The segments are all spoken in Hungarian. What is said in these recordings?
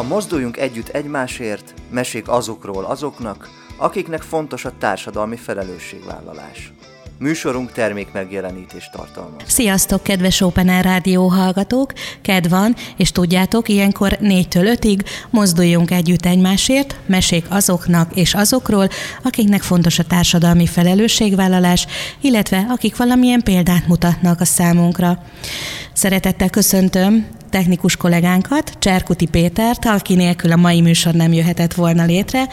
A Mozduljunk Együtt Egymásért mesék azokról azoknak, akiknek fontos a társadalmi felelősségvállalás. Műsorunk termék megjelenítés tartalmaz. Sziasztok, kedves Open Air Rádió hallgatók! Ked van, és tudjátok, ilyenkor 4-től 5-ig mozduljunk együtt egymásért, mesék azoknak és azokról, akiknek fontos a társadalmi felelősségvállalás, illetve akik valamilyen példát mutatnak a számunkra. Szeretettel köszöntöm technikus kollégánkat, Cserkuti Pétert, aki nélkül a mai műsor nem jöhetett volna létre,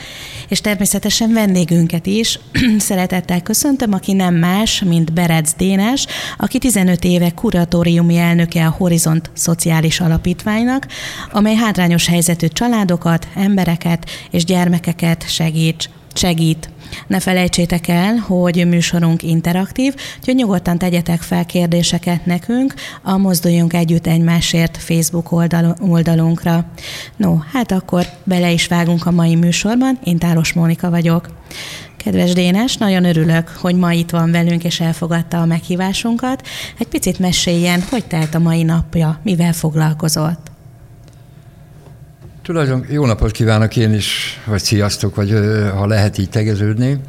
és természetesen vendégünket is. Szeretettel köszöntöm, aki nem más, mint Berec Dénes, aki 15 éve kuratóriumi elnöke a Horizont Szociális Alapítványnak, amely hátrányos helyzetű családokat, embereket és gyermekeket segít segít. Ne felejtsétek el, hogy műsorunk interaktív, úgyhogy nyugodtan tegyetek fel kérdéseket nekünk a Mozduljunk Együtt Egymásért Facebook oldal- oldalunkra. No, hát akkor bele is vágunk a mai műsorban. Én Táros Mónika vagyok. Kedves Dénes, nagyon örülök, hogy ma itt van velünk és elfogadta a meghívásunkat. Egy picit meséljen, hogy telt a mai napja, mivel foglalkozott? Tulajdon, jó napot kívánok én is, vagy sziasztok, vagy ha lehet így tegeződni.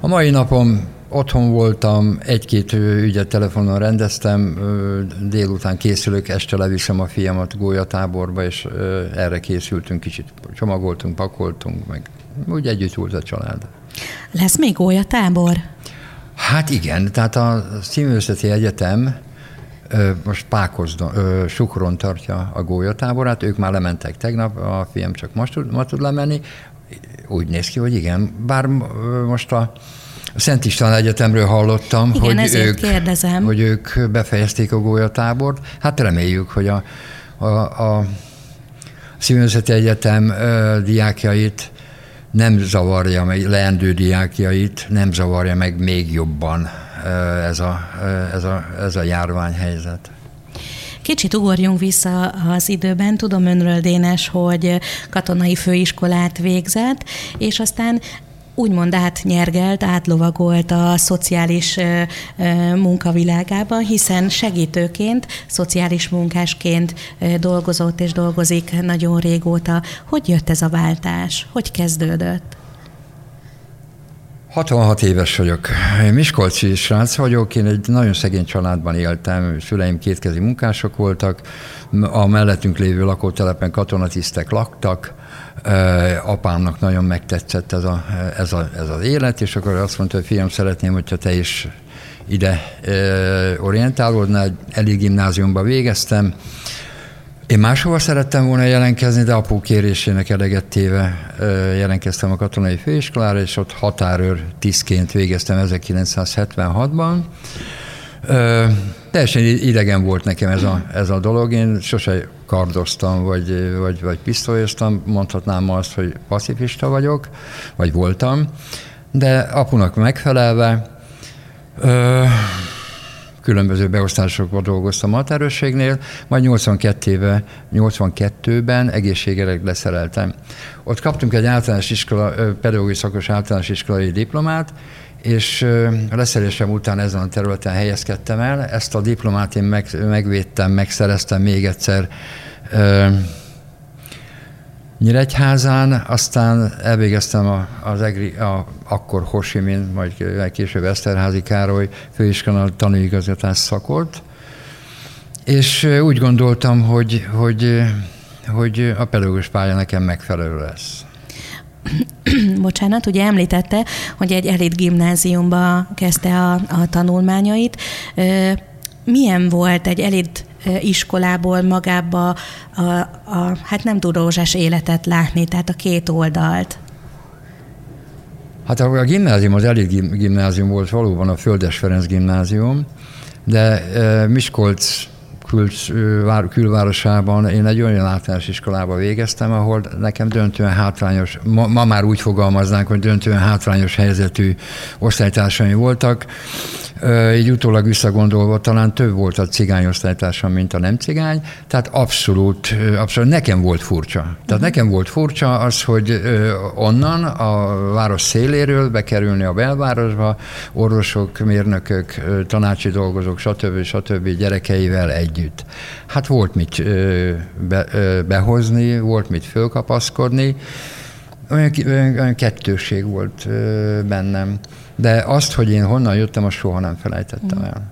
A mai napom otthon voltam, egy-két ügyet telefonon rendeztem, délután készülök, este leviszem a fiamat gólyatáborba, és erre készültünk, kicsit csomagoltunk, pakoltunk, meg úgy együtt volt a család. Lesz még gólyatábor? Hát igen, tehát a Színművészeti Egyetem most Pákozdon, Sukron tartja a gólyatáborát, ők már lementek tegnap, a fiam csak most tud, ma tud lemenni. Úgy néz ki, hogy igen, bár most a Szent István Egyetemről hallottam, Igen, hogy, ők, kérdezem. hogy ők befejezték a gólyatábort. Hát reméljük, hogy a, a, a Színművészeti Egyetem ö, diákjait nem zavarja meg, leendő diákjait nem zavarja meg még jobban ez a, ez a, ez a járványhelyzet. Kicsit ugorjunk vissza az időben. Tudom önről, Dénes, hogy katonai főiskolát végzett, és aztán úgymond átnyergelt, átlovagolt a szociális munkavilágában, hiszen segítőként, szociális munkásként dolgozott és dolgozik nagyon régóta. Hogy jött ez a váltás? Hogy kezdődött? 66 éves vagyok. Én Miskolci srác vagyok, én egy nagyon szegény családban éltem, szüleim kétkezi munkások voltak, a mellettünk lévő lakótelepen katonatisztek laktak, apámnak nagyon megtetszett ez, a, ez, a, ez az élet, és akkor azt mondta, hogy fiam, szeretném, hogyha te is ide orientálódnál, elég gimnáziumba végeztem, én máshova szerettem volna jelentkezni, de apu kérésének eleget téve jelentkeztem a katonai főiskolára, és ott határőr tisztként végeztem 1976-ban. Teljesen idegen volt nekem ez a, ez a dolog. Én sose kardoztam, vagy, vagy, vagy pisztolyoztam. Mondhatnám azt, hogy pacifista vagyok, vagy voltam. De apunak megfelelve különböző beosztásokban dolgoztam a határőrségnél, majd 82-ben, 82-ben egészségerek leszereltem. Ott kaptunk egy általános iskola, pedagógiai szakos általános iskolai diplomát, és leszerelésem után ezen a területen helyezkedtem el. Ezt a diplomát én meg, megvédtem, megszereztem még egyszer Nyíregyházán, aztán elvégeztem a, az EGRI, a, akkor Hosimin, majd később Eszterházi Károly főiskolán tanúigazgatás szakot, és úgy gondoltam, hogy, hogy, hogy a pedagógus pálya nekem megfelelő lesz. Bocsánat, ugye említette, hogy egy elit gimnáziumba kezdte a, a tanulmányait. Milyen volt egy elit iskolából magába a, a hát nem túl rózsás életet látni, tehát a két oldalt? Hát a gimnázium, az elit gimnázium volt valóban a Földes Ferenc gimnázium, de Miskolc kül, külvárosában én egy olyan általános iskolába végeztem, ahol nekem döntően hátrányos, ma, ma már úgy fogalmaznánk, hogy döntően hátrányos helyzetű osztálytársaim voltak. Így utólag visszagondolva talán több volt a cigány osztálytársam, mint a nem cigány, tehát abszolút, abszolút nekem volt furcsa. Tehát uh-huh. nekem volt furcsa az, hogy onnan a város széléről bekerülni a belvárosba, orvosok, mérnökök, tanácsi dolgozók, stb. stb. gyerekeivel együtt együtt. Hát volt mit be, behozni, volt mit fölkapaszkodni, olyan, olyan kettőség volt bennem. De azt, hogy én honnan jöttem, azt soha nem felejtettem mm. el.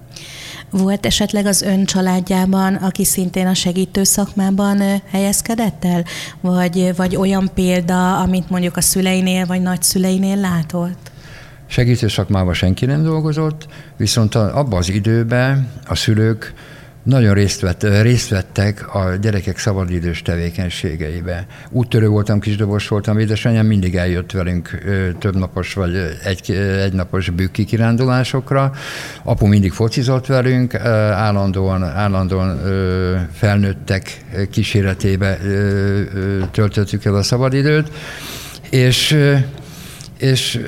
Volt esetleg az ön családjában, aki szintén a segítő szakmában helyezkedett el? Vagy, vagy olyan példa, amit mondjuk a szüleinél vagy nagyszüleinél látott? Segítő szakmában senki nem dolgozott, viszont abban az időben a szülők nagyon részt, vett, részt vettek a gyerekek szabadidős tevékenységeibe. Úttörő voltam, kisdobos voltam, édesanyám mindig eljött velünk több napos vagy egy, egy napos bükki kirándulásokra. Apu mindig focizott velünk, állandóan, állandóan felnőttek kíséretébe töltöttük el a szabadidőt, és, és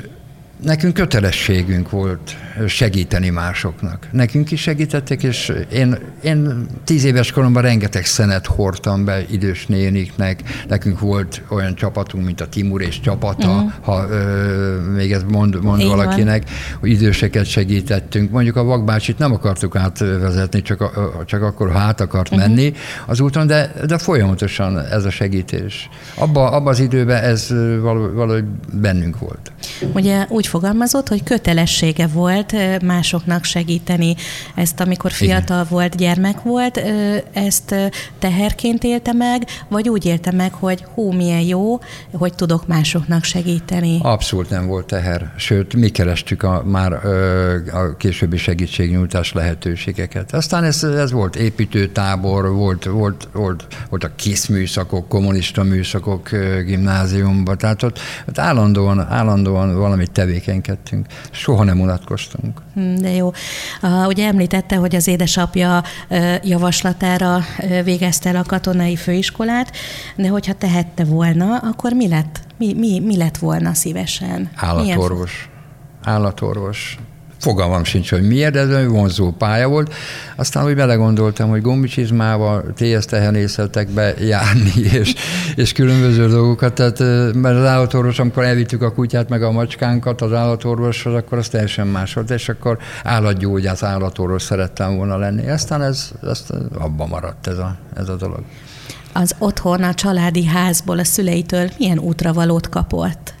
nekünk kötelességünk volt segíteni másoknak. Nekünk is segítettek, és én, én tíz éves koromban rengeteg szenet hordtam be idős néniknek. Nekünk volt olyan csapatunk, mint a Timur és csapata, uh-huh. ha ö, még ez mond, mond valakinek, hogy időseket segítettünk. Mondjuk a vakbácsit nem akartuk átvezetni, csak, a, csak akkor, ha át akart uh-huh. menni az úton, de, de folyamatosan ez a segítés. Abba, abba az időben ez valahogy bennünk volt. Ugye úgy fogalmazott, hogy kötelessége volt másoknak segíteni. Ezt, amikor fiatal Igen. volt, gyermek volt, ezt teherként élte meg, vagy úgy élte meg, hogy hú, milyen jó, hogy tudok másoknak segíteni? Abszolút nem volt teher. Sőt, mi kerestük a, már a későbbi segítségnyújtás lehetőségeket. Aztán ez, ez volt építőtábor, volt, volt, volt, volt a készműszakok, kommunista műszakok gimnáziumban, tehát ott, ott állandóan, állandóan valamit tevékenykedtünk. Soha nem unatkoztunk. Hm, de jó. Uh, ugye említette, hogy az édesapja uh, javaslatára uh, végezte el a katonai főiskolát, de hogyha tehette volna, akkor mi lett? Mi, mi, mi lett volna szívesen? Állatorvos. Milyen... Állatorvos fogalmam sincs, hogy miért, ez egy vonzó pálya volt. Aztán úgy belegondoltam, hogy gombicsizmával, TS tehenészetekbe járni, és, és különböző dolgokat, tehát, mert az állatorvos, amikor elvittük a kutyát, meg a macskánkat az állatorvoshoz, akkor az teljesen más volt, és akkor állatgyógyász állatorvos szerettem volna lenni. Aztán ez, ez abban maradt ez a, ez a dolog. Az otthon, a családi házból a szüleitől milyen útravalót kapott?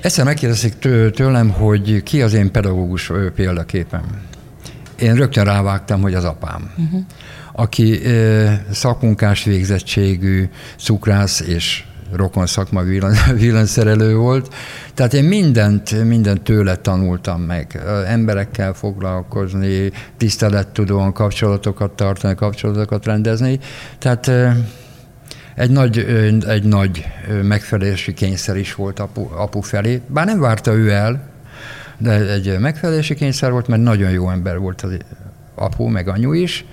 Egyszer megkérdezik tőlem, hogy ki az én pedagógus példaképem. Én rögtön rávágtam, hogy az apám, uh-huh. aki szakmunkás végzettségű, cukrász és rokon szakma villanyszerelő volt. Tehát én mindent, mindent tőle tanultam meg. Emberekkel foglalkozni, tisztelettudóan kapcsolatokat tartani, kapcsolatokat rendezni. Tehát egy nagy, egy nagy megfelelési kényszer is volt apu, apu felé. Bár nem várta ő el, de egy megfelelési kényszer volt, mert nagyon jó ember volt az apu, meg anyu is.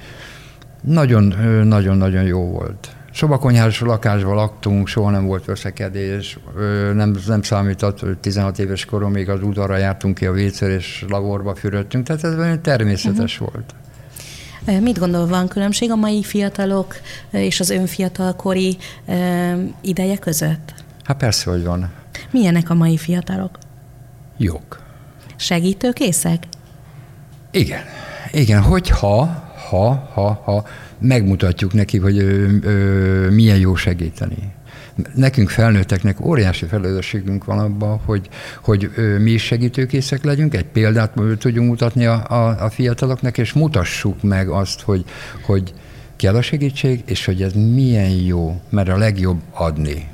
Nagyon-nagyon-nagyon jó volt. Szobakonyhás lakásban laktunk, soha nem volt veszekedés, nem, nem számított, hogy 16 éves koromig az udvarra jártunk ki a vécér és laborba fürödtünk, tehát ez természetes uh-huh. volt. Mit gondol, van különbség a mai fiatalok és az önfiatalkori ideje között? Hát persze, hogy van. Milyenek a mai fiatalok? Jók. Segítőkészek? Igen. Igen, hogyha, ha, ha, ha megmutatjuk neki, hogy ö, ö, milyen jó segíteni nekünk felnőtteknek óriási felelősségünk van abban, hogy, hogy mi is segítőkészek legyünk, egy példát tudjunk mutatni a, a, a fiataloknak, és mutassuk meg azt, hogy, hogy kell a segítség, és hogy ez milyen jó, mert a legjobb adni.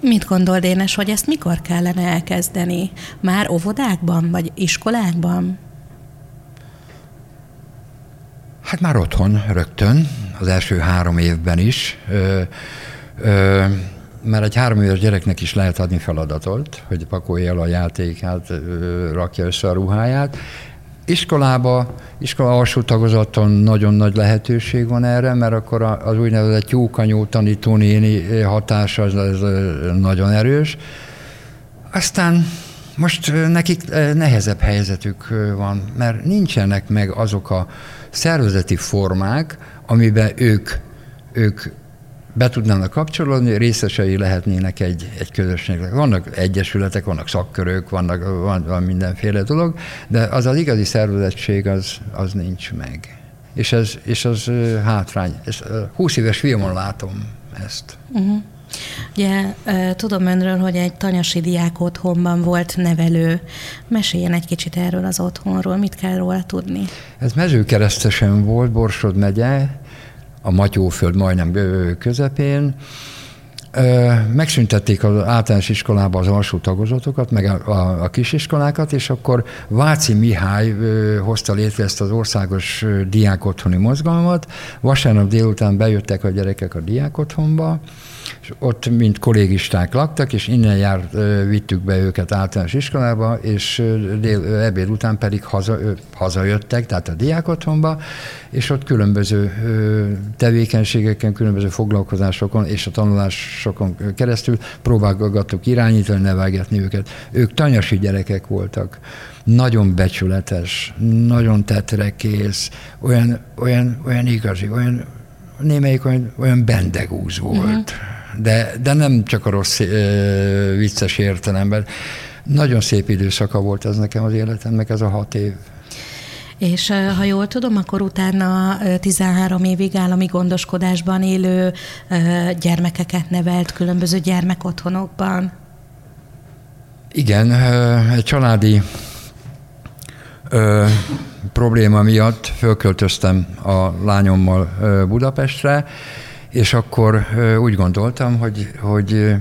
Mit gondol Dénes, hogy ezt mikor kellene elkezdeni? Már óvodákban, vagy iskolákban? Hát már otthon rögtön, az első három évben is mert egy három éves gyereknek is lehet adni feladatot, hogy pakolja el a játékát, rakja össze a ruháját. Iskolába, iskola alsó tagozaton nagyon nagy lehetőség van erre, mert akkor az úgynevezett jókanyó tanítónéni hatása az, az nagyon erős. Aztán most nekik nehezebb helyzetük van, mert nincsenek meg azok a szervezeti formák, amiben ők, ők be tudnának kapcsolódni, részesei lehetnének egy, egy közösségnek. Vannak egyesületek, vannak szakkörök, vannak, van, van mindenféle dolog, de az az igazi szervezettség az, az nincs meg. és, ez, és az hátrány. És 20 éves fiamon látom ezt. Uh-huh. Ugye tudom önről, hogy egy tanyasi diák otthonban volt nevelő. Meséljen egy kicsit erről az otthonról, mit kell róla tudni? Ez mezőkeresztesen volt, Borsod megye, a Matyóföld majdnem közepén. Megszüntették az általános iskolába az alsó tagozatokat, meg a, a, a kisiskolákat, és akkor Váci Mihály hozta létre ezt az országos diák otthoni mozgalmat. Vasárnap délután bejöttek a gyerekek a diák otthonba, és ott mint kollégisták laktak, és innen jár, vittük be őket általános iskolába, és dél, ebéd után pedig haza, hazajöttek, tehát a diák otthonba, és ott különböző tevékenységeken, különböző foglalkozásokon és a tanulásokon keresztül próbálgattuk irányítani, nevelgetni őket. Ők tanyasi gyerekek voltak, nagyon becsületes, nagyon tetrekész, olyan, olyan, olyan igazi, olyan némelyik olyan, olyan bendegúz volt. Uh-huh de, de nem csak a rossz vicces értelemben. Nagyon szép időszaka volt ez nekem az életemnek, ez a hat év. És ha jól tudom, akkor utána 13 évig állami gondoskodásban élő gyermekeket nevelt különböző gyermekotthonokban. Igen, egy családi ö, probléma miatt fölköltöztem a lányommal Budapestre, és akkor úgy gondoltam, hogy, hogy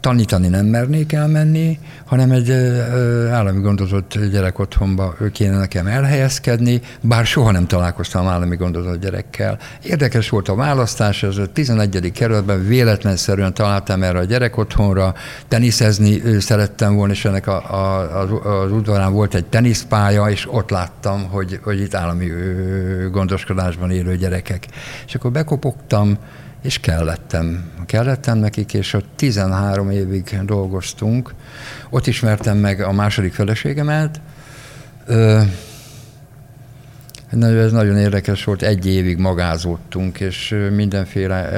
tanítani nem mernék elmenni, hanem egy állami gondozott gyerek otthonba kéne nekem elhelyezkedni, bár soha nem találkoztam állami gondozott gyerekkel. Érdekes volt a választás, ez a 11. kerületben véletlenszerűen találtam erre a gyerek otthonra, teniszezni szerettem volna, és ennek a, a, az, az udvarán volt egy teniszpálya, és ott láttam, hogy, hogy itt állami gondoskodásban élő gyerekek. És akkor bekopogtam, és kellettem. Kellettem nekik, és ott 13 évig dolgoztunk. Ott ismertem meg a második feleségemet. Ez nagyon érdekes volt, egy évig magázottunk, és mindenféle,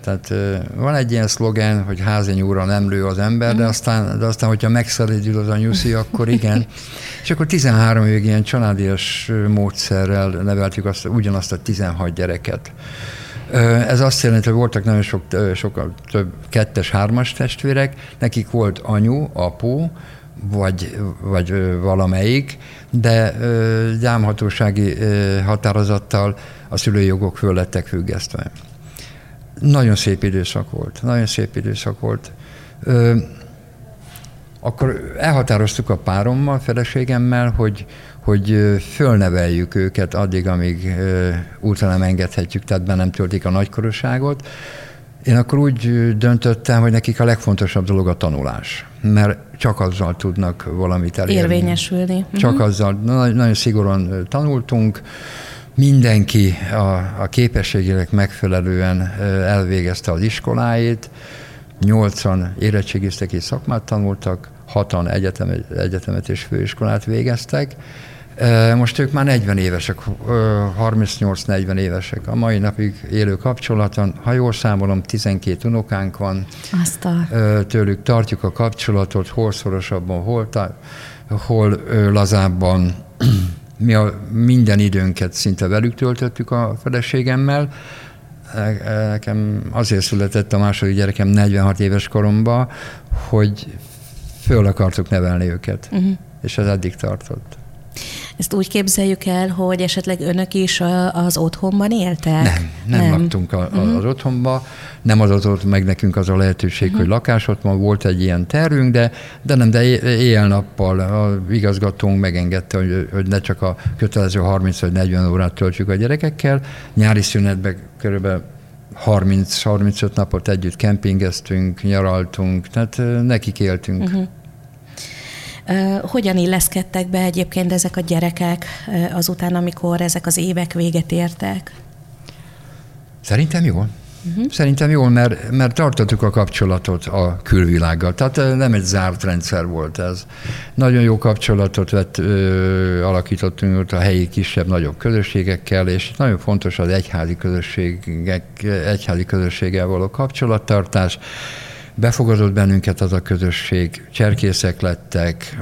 tehát van egy ilyen szlogen, hogy házi nyúra nem lő az ember, de aztán, de aztán hogyha megszelidül az a nyuszi, akkor igen. És akkor 13 évig ilyen családias módszerrel neveltük azt, ugyanazt a 16 gyereket. Ez azt jelenti, hogy voltak nagyon sok, sokkal több kettes, hármas testvérek, nekik volt anyu, apu, vagy, vagy valamelyik, de gyámhatósági határozattal a szülői jogok föl lettek függesztve. Nagyon szép időszak volt, nagyon szép időszak volt. Akkor elhatároztuk a párommal, feleségemmel, hogy hogy fölneveljük őket addig, amíg útra nem engedhetjük, tehát be nem töltik a nagykorúságot. Én akkor úgy döntöttem, hogy nekik a legfontosabb dolog a tanulás, mert csak azzal tudnak valamit elérni. Érvényesülni. Csak uh-huh. azzal. Nagyon szigorúan tanultunk, mindenki a, a képességének megfelelően elvégezte az iskoláit, nyolcan érettségiztek és szakmát tanultak, hatan egyetem, egyetemet és főiskolát végeztek, most ők már 40 évesek, 38-40 évesek. A mai napig élő kapcsolaton, ha jól számolom, 12 unokánk van. Azt a... Tőlük tartjuk a kapcsolatot, hol szorosabban, hol, hol lazábban. Mi a minden időnket szinte velük töltöttük a feleségemmel. Nekem azért született a második gyerekem 46 éves koromban, hogy föl akartuk nevelni őket. Uh-huh. És ez eddig tartott. Ezt úgy képzeljük el, hogy esetleg önök is az otthonban éltek? Nem, nem, nem. laktunk a, a, uh-huh. az otthonba, nem adott meg nekünk az a lehetőség, uh-huh. hogy lakás ott van, volt egy ilyen tervünk, de, de nem, de éjjel-nappal a igazgatónk megengedte, hogy, hogy ne csak a kötelező 30 vagy 40 órát töltsük a gyerekekkel, nyári szünetben körülbelül 30-35 napot együtt kempingeztünk, nyaraltunk, tehát nekik éltünk. Uh-huh. Hogyan illeszkedtek be egyébként ezek a gyerekek azután, amikor ezek az évek véget értek? Szerintem jól. Uh-huh. Szerintem jól, mert, mert tartottuk a kapcsolatot a külvilággal. Tehát nem egy zárt rendszer volt ez. Nagyon jó kapcsolatot vett, ö, alakítottunk ott a helyi kisebb, nagyobb közösségekkel, és nagyon fontos az egyházi közösségek, egyházi közösséggel való kapcsolattartás befogadott bennünket az a közösség, cserkészek lettek,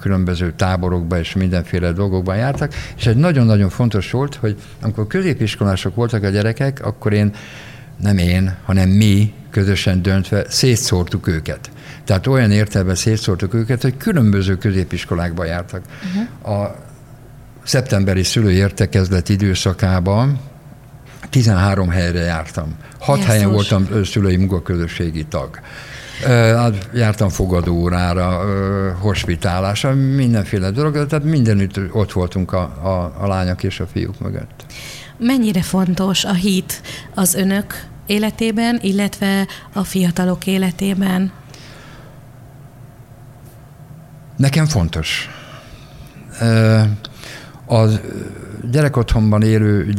különböző táborokba és mindenféle dolgokban jártak, és egy nagyon-nagyon fontos volt, hogy amikor középiskolások voltak a gyerekek, akkor én, nem én, hanem mi közösen döntve szétszórtuk őket. Tehát olyan értelemben szétszórtuk őket, hogy különböző középiskolákba jártak. Uh-huh. A szeptemberi szülői értekezlet időszakában 13 helyre jártam. Hat Jézus. helyen voltam szülői munkaközösségi tag. Hát jártam fogadóórára, hospitálásra, mindenféle dolog, tehát mindenütt ott voltunk a, a, a lányok és a fiúk mögött. Mennyire fontos a hit az önök életében, illetve a fiatalok életében? Nekem fontos. A gyerekotthonban élő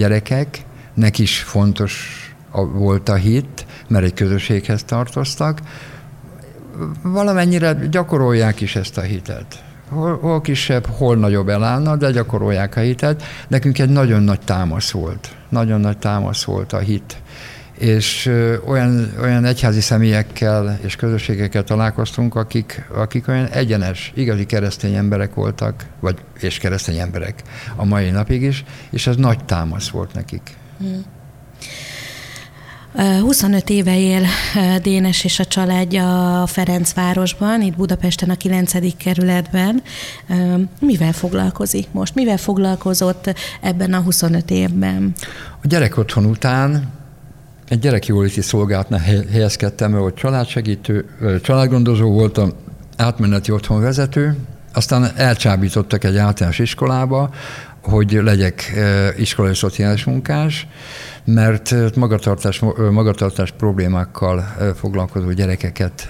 gyerekeknek is fontos volt a hit, mert egy közösséghez tartoztak. Valamennyire gyakorolják is ezt a hitet. Hol, hol kisebb, hol nagyobb elállna, de gyakorolják a hitet. Nekünk egy nagyon nagy támasz volt. Nagyon nagy támasz volt a hit és olyan, olyan egyházi személyekkel és közösségekkel találkoztunk, akik, akik olyan egyenes, igazi keresztény emberek voltak, vagy és keresztény emberek a mai napig is, és ez nagy támasz volt nekik. Hmm. 25 éve él Dénes és a családja a Ferencvárosban, itt Budapesten a 9. kerületben. Mivel foglalkozik most? Mivel foglalkozott ebben a 25 évben? A gyerek otthon után egy gyerekjóléti szolgálatnál helyezkedtem, hogy családsegítő, családgondozó voltam, átmeneti otthon vezető, aztán elcsábítottak egy általános iskolába, hogy legyek iskolai szociális munkás, mert magatartás, magatartás problémákkal foglalkozó gyerekeket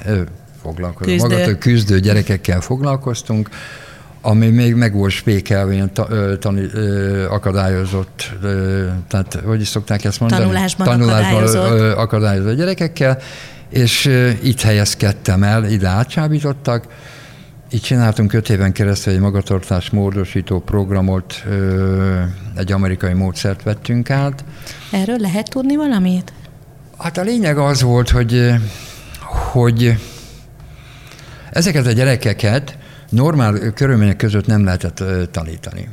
foglalkozó, küzdő. Küzdő gyerekekkel foglalkoztunk, ami még meg volt spékelve, ilyen ta, tani, akadályozott, tehát hogy is szokták ezt mondani? Tanulásban, Tanulásban akadályozott. akadályozott gyerekekkel, és itt helyezkedtem el, ide átsábítottak, így csináltunk öt éven keresztül egy magatartás módosító programot, egy amerikai módszert vettünk át. Erről lehet tudni valamit? Hát a lényeg az volt, hogy, hogy ezeket a gyerekeket normál körülmények között nem lehetett tanítani.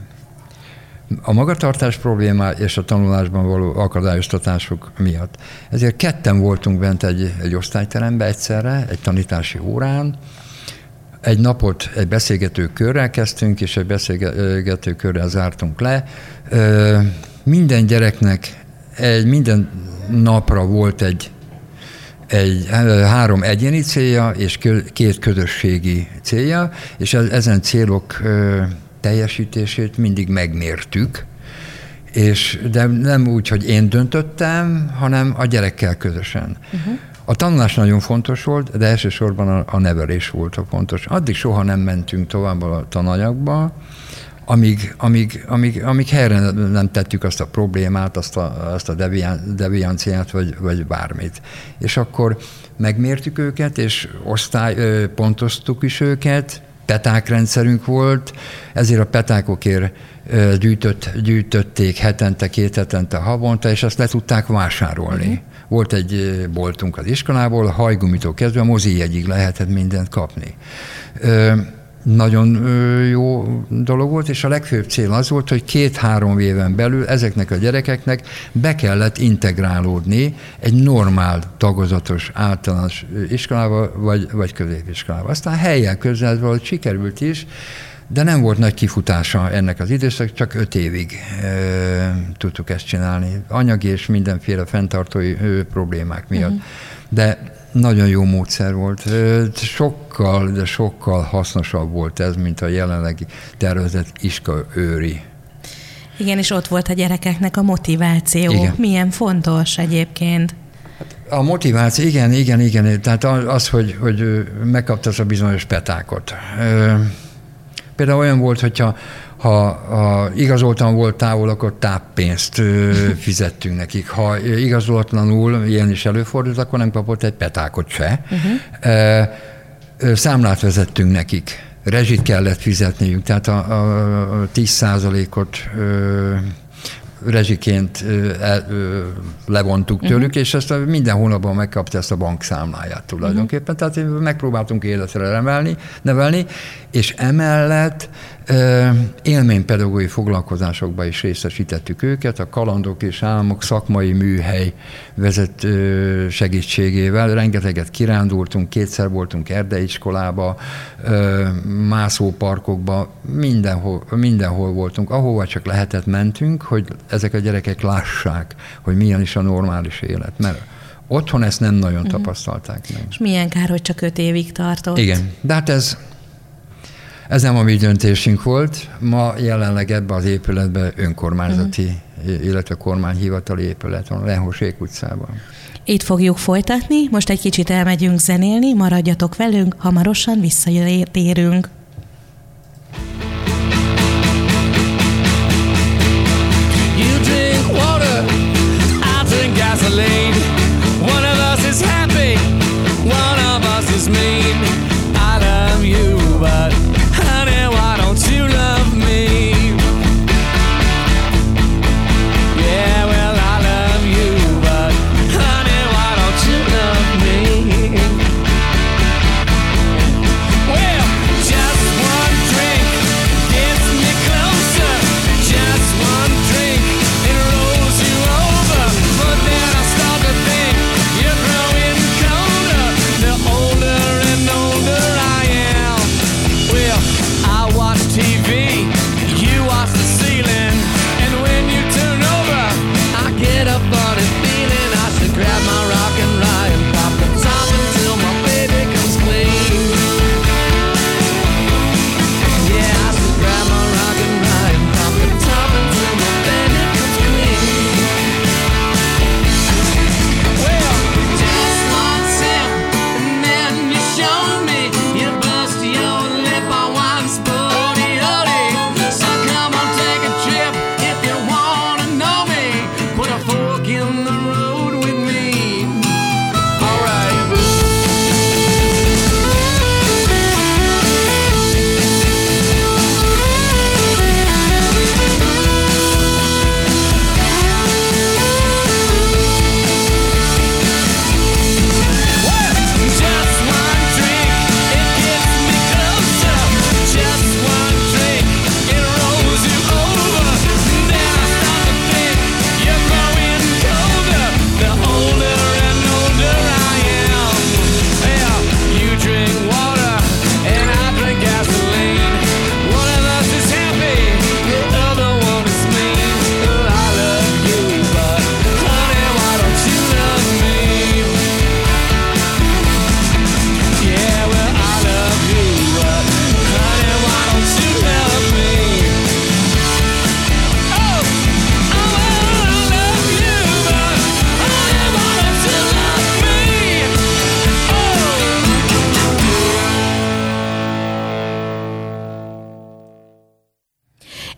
A magatartás problémá és a tanulásban való akadályoztatások miatt. Ezért ketten voltunk bent egy, egy osztályterembe egyszerre, egy tanítási órán, egy napot egy beszélgető körrel kezdtünk, és egy beszélgető körrel zártunk le. Minden gyereknek egy, minden napra volt egy, egy három egyéni célja és két közösségi célja, és ezen célok teljesítését mindig megmértük, és de nem úgy, hogy én döntöttem, hanem a gyerekkel közösen. Uh-huh. A tanulás nagyon fontos volt, de elsősorban a, a nevelés volt a fontos. Addig soha nem mentünk tovább a tananyagba, amíg, amíg, amíg, amíg helyre nem tettük azt a problémát, azt a, azt a devianciát, vagy, vagy bármit. És akkor megmértük őket, és osztály, pontoztuk is őket, petákrendszerünk volt, ezért a petákokért gyűjtött, gyűjtötték hetente, két hetente, havonta, és azt le tudták vásárolni. Uh-huh. Volt egy boltunk az iskolából, hajgumitól kezdve a mozi egyig lehetett mindent kapni. Nagyon jó dolog volt, és a legfőbb cél az volt, hogy két-három éven belül ezeknek a gyerekeknek be kellett integrálódni egy normál tagozatos általános iskolába, vagy, vagy középiskolába. Aztán helyen közel sikerült is, de nem volt nagy kifutása ennek az időszak, csak öt évig e, tudtuk ezt csinálni. Anyagi és mindenféle fenntartói ö, problémák miatt. Uh-huh. De nagyon jó módszer volt. Sokkal, de sokkal hasznosabb volt ez, mint a jelenlegi tervezett iska őri. Igen, és ott volt a gyerekeknek a motiváció. Igen. Milyen fontos egyébként. A motiváció, igen, igen, igen. Tehát az, hogy, hogy megkapta a bizonyos petákot. Például olyan volt, hogyha ha, ha igazoltan volt távol, akkor táppénzt fizettünk nekik. Ha igazolatlanul ilyen is előfordult, akkor nem kapott egy petákot se. Uh-huh. Számlát vezettünk nekik. Rezsit kellett fizetniük, tehát a, a 10 ot rezsiként el, levontuk tőlük, uh-huh. és ezt minden hónapban megkapta ezt a bankszámláját tulajdonképpen. Uh-huh. Tehát megpróbáltunk életre emelni, nevelni, és emellett élménypedagógiai foglalkozásokba is részesítettük őket, a kalandok és álmok szakmai műhely vezet segítségével. Rengeteget kirándultunk, kétszer voltunk erdeiskolába, mászóparkokba, mindenhol, mindenhol voltunk. Ahova csak lehetett mentünk, hogy ezek a gyerekek lássák, hogy milyen is a normális élet. Mert otthon ezt nem nagyon uh-huh. tapasztalták meg. És milyen kár, hogy csak öt évig tartott. Igen, de hát ez ez nem a mi döntésünk volt. Ma jelenleg ebbe az épületbe önkormányzati, uh-huh. illetve kormányhivatali épület van, Lehosék utcában. Itt fogjuk folytatni, most egy kicsit elmegyünk zenélni, maradjatok velünk, hamarosan visszatérünk.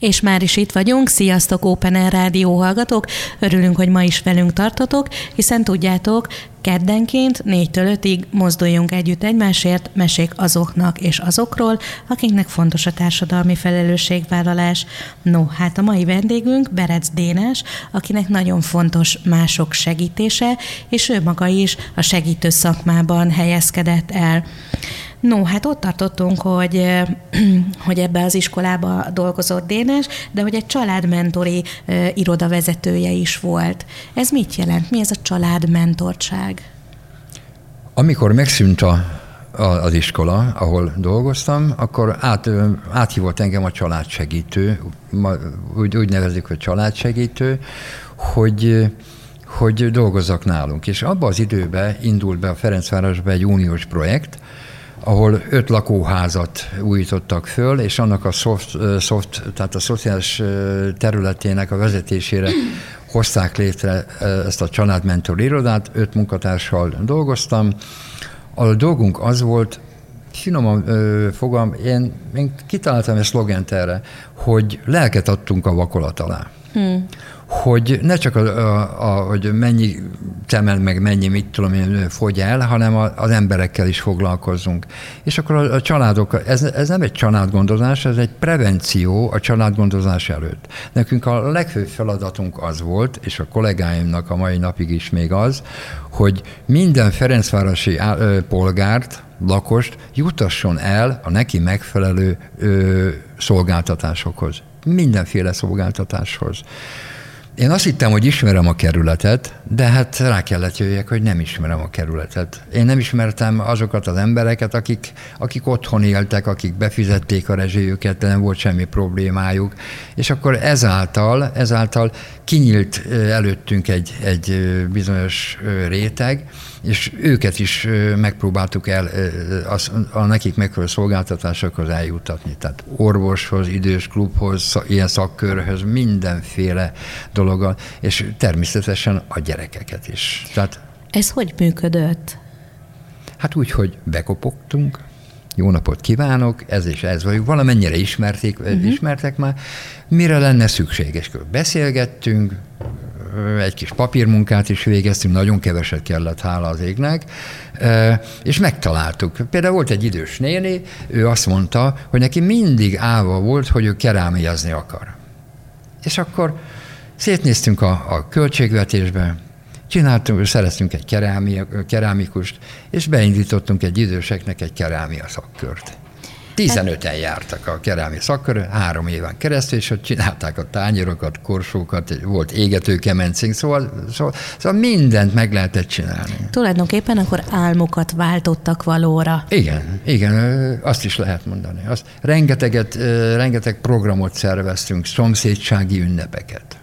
És már is itt vagyunk. Sziasztok, Open Air Rádió hallgatók! Örülünk, hogy ma is velünk tartotok, hiszen tudjátok, keddenként 4-től 5-ig mozduljunk együtt egymásért, mesék azoknak és azokról, akiknek fontos a társadalmi felelősségvállalás. No, hát a mai vendégünk Berec Dénes, akinek nagyon fontos mások segítése, és ő maga is a segítő szakmában helyezkedett el. No, hát ott tartottunk, hogy, hogy ebbe az iskolába dolgozott Dénes, de hogy egy családmentori iroda vezetője is volt. Ez mit jelent? Mi ez a családmentorság? Amikor megszűnt a, a, az iskola, ahol dolgoztam, akkor át, áthívott engem a családsegítő, úgy, úgy nevezik, hogy családsegítő, hogy hogy dolgozzak nálunk. És abban az időben indult be a Ferencvárosba egy uniós projekt, ahol öt lakóházat újítottak föl, és annak a soft, soft tehát a szociális területének a vezetésére hozták létre ezt a családmentor irodát, öt munkatársal dolgoztam. A dolgunk az volt, finoman fogam, én, én kitaláltam egy szlogent erre, hogy lelket adtunk a vakolat alá. Hmm hogy ne csak a, a, a, hogy mennyi temel, meg mennyi, mit tudom én, fogy el, hanem a, az emberekkel is foglalkozzunk. És akkor a, a családok, ez, ez nem egy családgondozás, ez egy prevenció a családgondozás előtt. Nekünk a legfőbb feladatunk az volt, és a kollégáimnak a mai napig is még az, hogy minden Ferencvárosi polgárt, lakost jutasson el a neki megfelelő ö, szolgáltatásokhoz. Mindenféle szolgáltatáshoz. Én azt hittem, hogy ismerem a kerületet, de hát rá kellett jöjjek, hogy nem ismerem a kerületet. Én nem ismertem azokat az embereket, akik, akik otthon éltek, akik befizették a rezséjüket, de nem volt semmi problémájuk. És akkor ezáltal, ezáltal kinyílt előttünk egy, egy bizonyos réteg, és őket is megpróbáltuk el a, a nekik megfelelő szolgáltatásokhoz eljutatni. Tehát orvoshoz, idős klubhoz, ilyen szakkörhöz, mindenféle dologgal, és természetesen a gyerekeket is. Tehát, Ez hogy működött? Hát úgy, hogy bekopogtunk, jó napot kívánok, ez és ez vagyunk, valamennyire ismerték, uh-huh. ismertek már, mire lenne szükség, és beszélgettünk, egy kis papírmunkát is végeztünk, nagyon keveset kellett, hála az égnek, és megtaláltuk. Például volt egy idős néni, ő azt mondta, hogy neki mindig álva volt, hogy ő kerámiazni akar. És akkor szétnéztünk a, a költségvetésbe, csináltunk, szereztünk egy kerámi, kerámikust, és beindítottunk egy időseknek egy kerámia szakkört. 15-en jártak a kerámia szakkörön, három éven keresztül, és ott csinálták a tányérokat, korsókat, volt égető kemencénk, szóval, szóval, szóval mindent meg lehetett csinálni. Tulajdonképpen akkor álmokat váltottak valóra. Igen, igen, azt is lehet mondani. Azt, rengeteget, rengeteg programot szerveztünk, szomszédsági ünnepeket.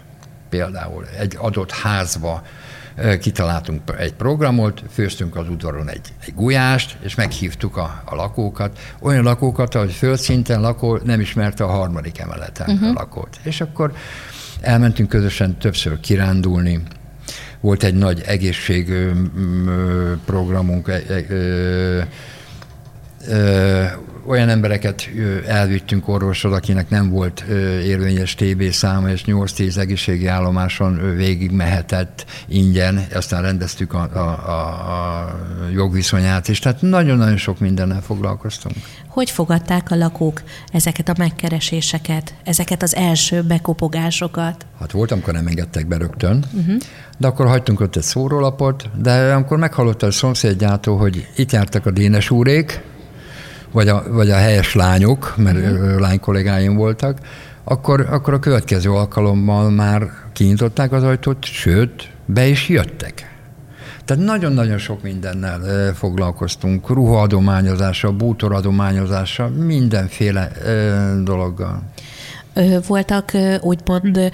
Például egy adott házba kitaláltunk egy programot, főztünk az udvaron egy, egy gulyást, és meghívtuk a, a lakókat, olyan lakókat, hogy földszinten lakó nem ismerte a harmadik emeleten uh-huh. a lakót. És akkor elmentünk közösen többször kirándulni, volt egy nagy egészségprogramunk, olyan embereket elvittünk orvosod, akinek nem volt érvényes TB száma, és 8-10 egészségi állomáson végig mehetett ingyen, aztán rendeztük a, a, a, a jogviszonyát is, tehát nagyon-nagyon sok mindennel foglalkoztunk. Hogy fogadták a lakók ezeket a megkereséseket, ezeket az első bekopogásokat? Hát volt, amikor nem engedtek be rögtön, uh-huh. de akkor hagytunk ott egy szórólapot, de amikor meghallotta a szomszédjától, hogy itt jártak a Dénes úrék, vagy a, vagy a helyes lányok, mert uh-huh. lány kollégáim voltak, akkor, akkor a következő alkalommal már kinyitották az ajtót, sőt, be is jöttek. Tehát nagyon-nagyon sok mindennel foglalkoztunk, ruhaadományozással, bútoradományozással, mindenféle dologgal. Voltak úgymond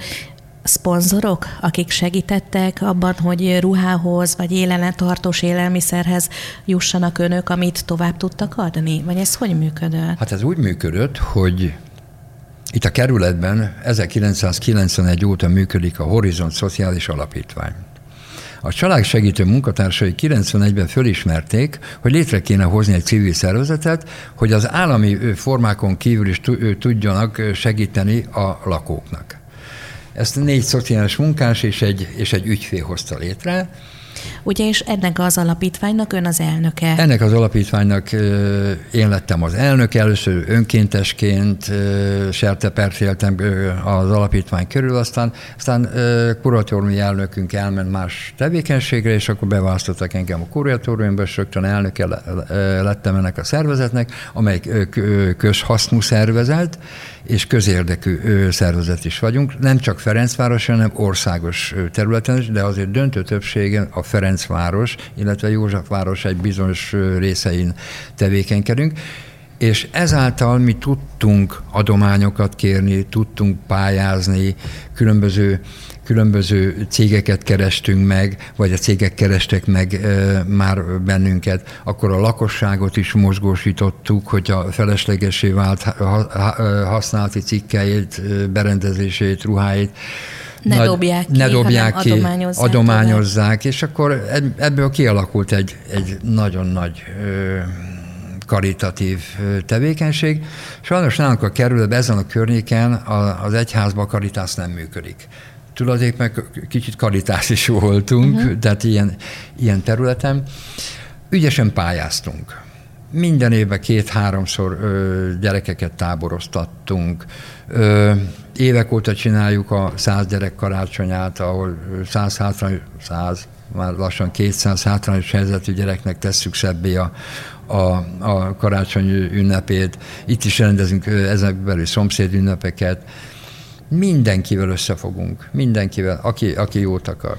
szponzorok, akik segítettek abban, hogy ruhához vagy élelen tartós élelmiszerhez jussanak önök, amit tovább tudtak adni? Vagy ez hogy működött? Hát ez úgy működött, hogy itt a kerületben 1991 óta működik a Horizont Szociális Alapítvány. A család segítő munkatársai 91-ben fölismerték, hogy létre kéne hozni egy civil szervezetet, hogy az állami formákon kívül is tudjanak segíteni a lakóknak. Ezt négy szociális munkás és egy, és egy ügyfél hozta létre. Ugye, és ennek az alapítványnak ön az elnöke? Ennek az alapítványnak én lettem az elnök, először önkéntesként sertepert éltem az alapítvány körül, aztán, aztán kuratóriumi elnökünk elment más tevékenységre, és akkor beválasztottak engem a kuratóriumba, és rögtön elnöke lettem ennek a szervezetnek, amely közhasznú szervezet, és közérdekű szervezet is vagyunk. Nem csak Ferencváros, hanem országos területen is, de azért döntő többségen a Ferencváros, illetve Józsefváros egy bizonyos részein tevékenykedünk és ezáltal mi tudtunk adományokat kérni, tudtunk pályázni, különböző különböző cégeket kerestünk meg, vagy a cégek kerestek meg már bennünket, akkor a lakosságot is mozgósítottuk, hogy a feleslegesé vált használati cikkeit, berendezését, ruháit ne Nagy, dobják ki, ne dobják ki, adományozzák, adományozzák és akkor ebből kialakult egy, egy nagyon nagy karitatív tevékenység. Sajnos nálunk a kerületben ezen a környéken az egyházban karitás nem működik. Tulajdonképpen kicsit karitás is voltunk, uh-huh. tehát ilyen, ilyen területen. Ügyesen pályáztunk. Minden évben két-háromszor gyerekeket táboroztattunk. Ö, évek óta csináljuk a száz gyerek karácsonyát, ahol száz hátrányos, száz, már lassan 200 hátrányos helyzetű gyereknek tesszük szebbé a, a, a karácsony ünnepét. Itt is rendezünk ezek belül szomszéd ünnepeket. Mindenkivel összefogunk, mindenkivel, aki, aki jót akar.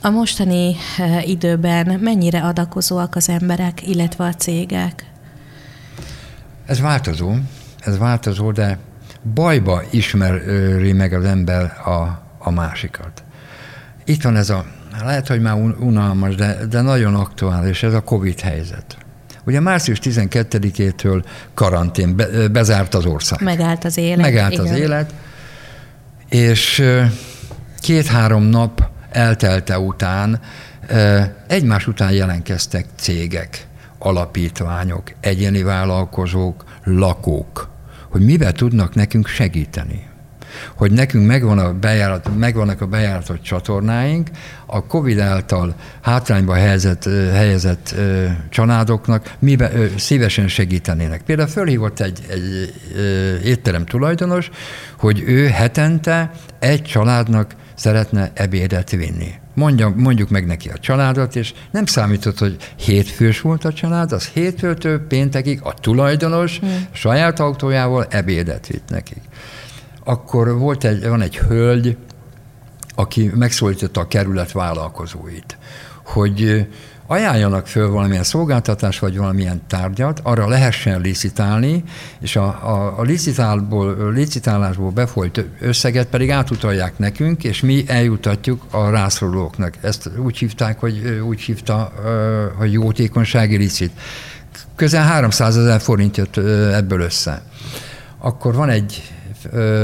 A mostani időben mennyire adakozóak az emberek, illetve a cégek? Ez változó, ez változó, de bajba ismeri meg az ember a, a másikat. Itt van ez a, lehet, hogy már unalmas, de, de nagyon aktuális, ez a Covid helyzet. Ugye március 12-től karantén, be, bezárt az ország. Megállt az élet. Megállt igen. az élet, és két-három nap eltelte után egymás után jelentkeztek cégek, alapítványok, egyéni vállalkozók, lakók, hogy mivel tudnak nekünk segíteni hogy nekünk megvan a bejárat, megvannak a bejáratott csatornáink, a Covid által hátrányba helyezett, helyezett családoknak mivel, szívesen segítenének. Például fölhívott egy, egy étterem tulajdonos, hogy ő hetente egy családnak szeretne ebédet vinni. Mondja, mondjuk meg neki a családot, és nem számított, hogy hétfős volt a család, az hétfőtől péntekig a tulajdonos hmm. saját autójával ebédet vitt nekik akkor volt egy, van egy hölgy, aki megszólította a kerület vállalkozóit, hogy ajánljanak föl valamilyen szolgáltatás vagy valamilyen tárgyat, arra lehessen licitálni, és a, a, a licitálból, licitálásból befolyt összeget pedig átutalják nekünk, és mi eljutatjuk a rászorulóknak. Ezt úgy hívták, hogy úgy hívta, hogy jótékonysági licit. Közel 300 ezer forint jött ebből össze. Akkor van egy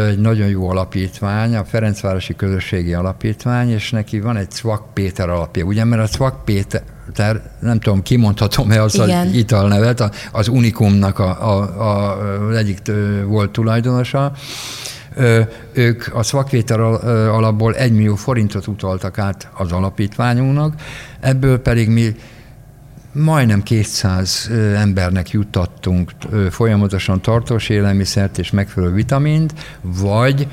egy nagyon jó alapítvány, a Ferencvárosi Közösségi Alapítvány, és neki van egy Cvak Péter alapja. Ugye, mert a Cvak Péter, nem tudom, kimondhatom-e az Igen. az italnevet, az Unikumnak a, a, a, az egyik volt tulajdonosa, ők a szakvétel alapból egy millió forintot utaltak át az alapítványunknak, ebből pedig mi majdnem 200 embernek juttattunk folyamatosan tartós élelmiszert és megfelelő vitamint, vagy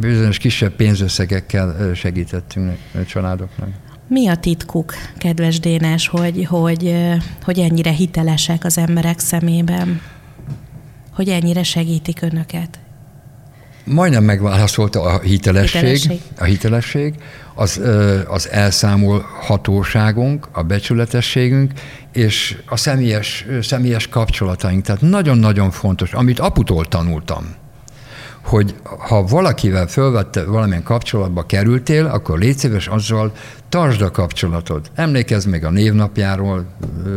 bizonyos kisebb pénzösszegekkel segítettünk a családoknak. Mi a titkuk, kedves Dénes, hogy, hogy, hogy ennyire hitelesek az emberek szemében? Hogy ennyire segítik önöket? Majdnem megválaszolta a hitelesség, hitelesség. a hitelesség, az, az elszámolhatóságunk, a becsületességünk, és a személyes, személyes kapcsolataink. Tehát nagyon-nagyon fontos, amit aputól tanultam hogy ha valakivel fölvette valamilyen kapcsolatba kerültél, akkor légy szíves azzal tartsd a kapcsolatod. Emlékezz még a névnapjáról,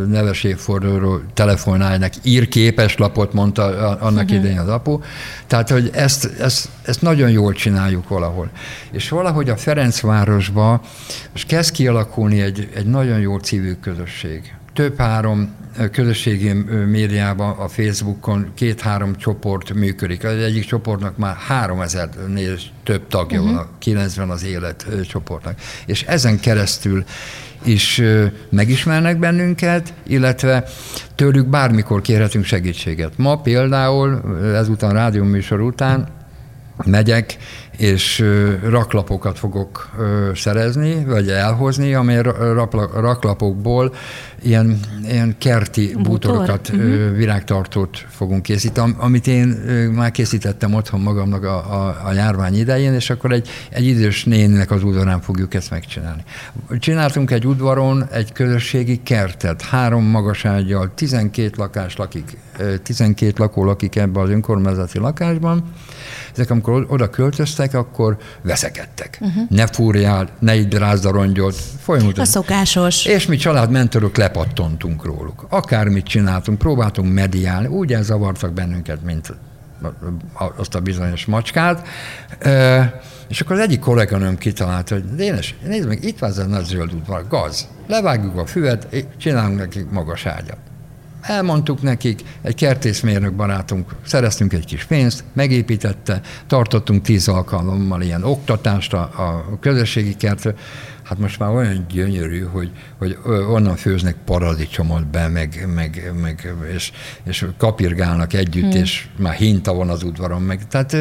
neves évfordulóról, telefonálj neki, ír képeslapot, mondta annak uh-huh. idején az apu. Tehát, hogy ezt, ezt, ezt nagyon jól csináljuk valahol. És valahogy a Ferencvárosban most kezd kialakulni egy, egy nagyon jó civil közösség. Több-három közösségi médiában, a Facebookon két-három csoport működik. Az egyik csoportnak már 3000-nél több tagja uh-huh. van, 90 az élet csoportnak. És ezen keresztül is megismernek bennünket, illetve tőlük bármikor kérhetünk segítséget. Ma például, ezután rádióműsor után megyek, és raklapokat fogok szerezni, vagy elhozni, amely raklapokból ilyen, ilyen kerti Bútor? bútorokat, uh-huh. virágtartót fogunk készíteni, amit én már készítettem otthon magamnak a, a, a járvány idején, és akkor egy, egy idős néninek az udvarán fogjuk ezt megcsinálni. Csináltunk egy udvaron egy közösségi kertet, három magas ágyal, 12 lakás lakik, 12 lakó lakik ebbe az önkormányzati lakásban, ezek amikor oda költöztek, akkor veszekedtek. Uh-huh. Ne fúrjál, ne így rázd a rongyot. Folyamatosan. A szokásos. És mi családmentorok lepattontunk róluk. Akármit csináltunk, próbáltunk mediálni, úgy elzavartak bennünket, mint azt a bizonyos macskát. És akkor az egyik kolléganőm kitalálta, hogy Dénes, nézd meg, itt van ez a nagy zöld udvar, gaz. Levágjuk a füvet, csinálunk neki magas ágyat. Elmondtuk nekik, egy kertészmérnök barátunk, szereztünk egy kis pénzt, megépítette, tartottunk tíz alkalommal ilyen oktatást a, a közösségi kertre, hát most már olyan gyönyörű, hogy, hogy onnan főznek paradicsomot be, meg, meg, meg és, és kapirgálnak együtt, hmm. és már hinta van az udvaron, meg, tehát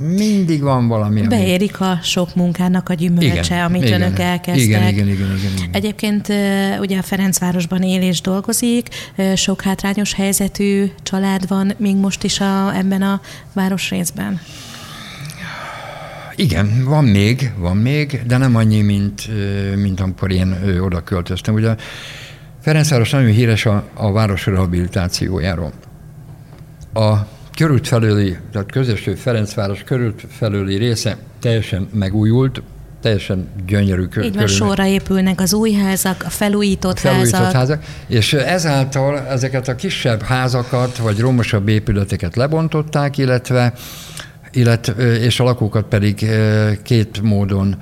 mindig van valami. Ami... Beérik a sok munkának a gyümölcse, igen, amit igen, önök elkezdtek. Igen, igen, igen, igen, igen. Egyébként ugye a Ferencvárosban él és dolgozik, sok hátrányos helyzetű család van még most is a, ebben a városrészben. Igen, van még, van még, de nem annyi, mint, mint amikor én oda költöztem. Ugye Ferencváros nagyon híres a, a város rehabilitációjáról. A körült felőli, tehát közöső Ferencváros körült felőli része teljesen megújult, teljesen gyönyörű Így van, sorra épülnek az új házak, a felújított, a felújított házak. házak. És ezáltal ezeket a kisebb házakat, vagy romosabb épületeket lebontották, illetve illetve, és a lakókat pedig két módon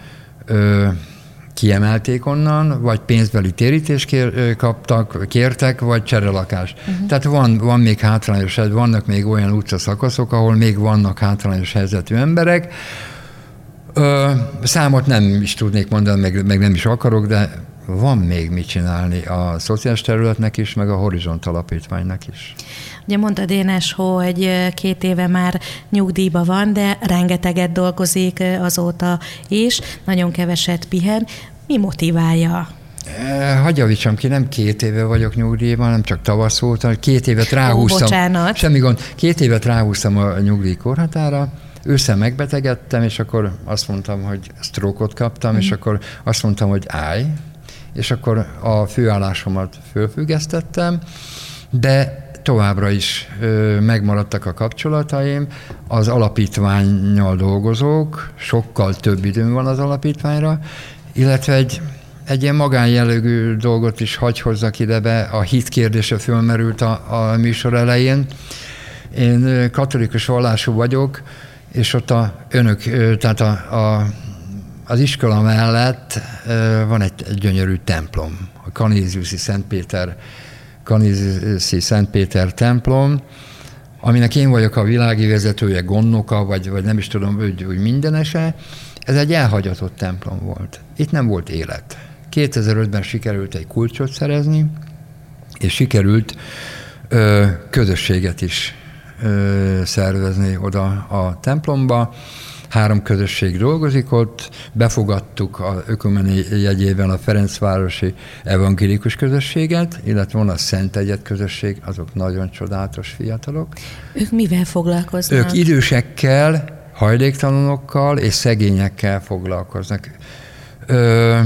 kiemelték onnan, vagy pénzbeli térítést kér, kaptak, kértek, vagy cserelakást. Uh-huh. Tehát van, van még hátrányos, vannak még olyan utcaszakaszok, ahol még vannak hátrányos helyzetű emberek. Ö, számot nem is tudnék mondani, meg, meg nem is akarok, de van még mit csinálni a szociális területnek is, meg a Horizont Alapítványnak is. Ugye mondtad Énes, hogy két éve már nyugdíjba van, de rengeteget dolgozik azóta is, nagyon keveset pihen. Mi motiválja? Hagyjavítsam ki, nem két éve vagyok nyugdíjban, nem csak tavasz volt, két évet ráhúztam. Ó, bocsánat. Semmi gond. Két évet ráhúztam a nyugdíj korhatára, ősszel megbetegedtem, és akkor azt mondtam, hogy sztrókot kaptam, mm. és mhm. akkor azt mondtam, hogy állj, és akkor a főállásomat fölfüggesztettem, de továbbra is megmaradtak a kapcsolataim. Az alapítványjal dolgozók, sokkal több időm van az alapítványra, illetve egy, egy ilyen magánjellegű dolgot is hagy hozzak ide be. A hit kérdése fölmerült a, a műsor elején. Én katolikus vallású vagyok, és ott a önök, tehát a, a az iskola mellett van egy, egy gyönyörű templom, a Kanéziuszi Szent Péter, Kanéziuszi Szent Péter templom, aminek én vagyok a világi vezetője, gondnoka, vagy, vagy nem is tudom, hogy, hogy mindenese. Ez egy elhagyatott templom volt. Itt nem volt élet. 2005-ben sikerült egy kulcsot szerezni, és sikerült ö, közösséget is ö, szervezni oda a templomba három közösség dolgozik ott, befogadtuk a ökumeni jegyében a Ferencvárosi evangélikus közösséget, illetve van a Szent Egyet közösség, azok nagyon csodálatos fiatalok. Ők mivel foglalkoznak? Ők idősekkel, hajléktalanokkal és szegényekkel foglalkoznak. Ö,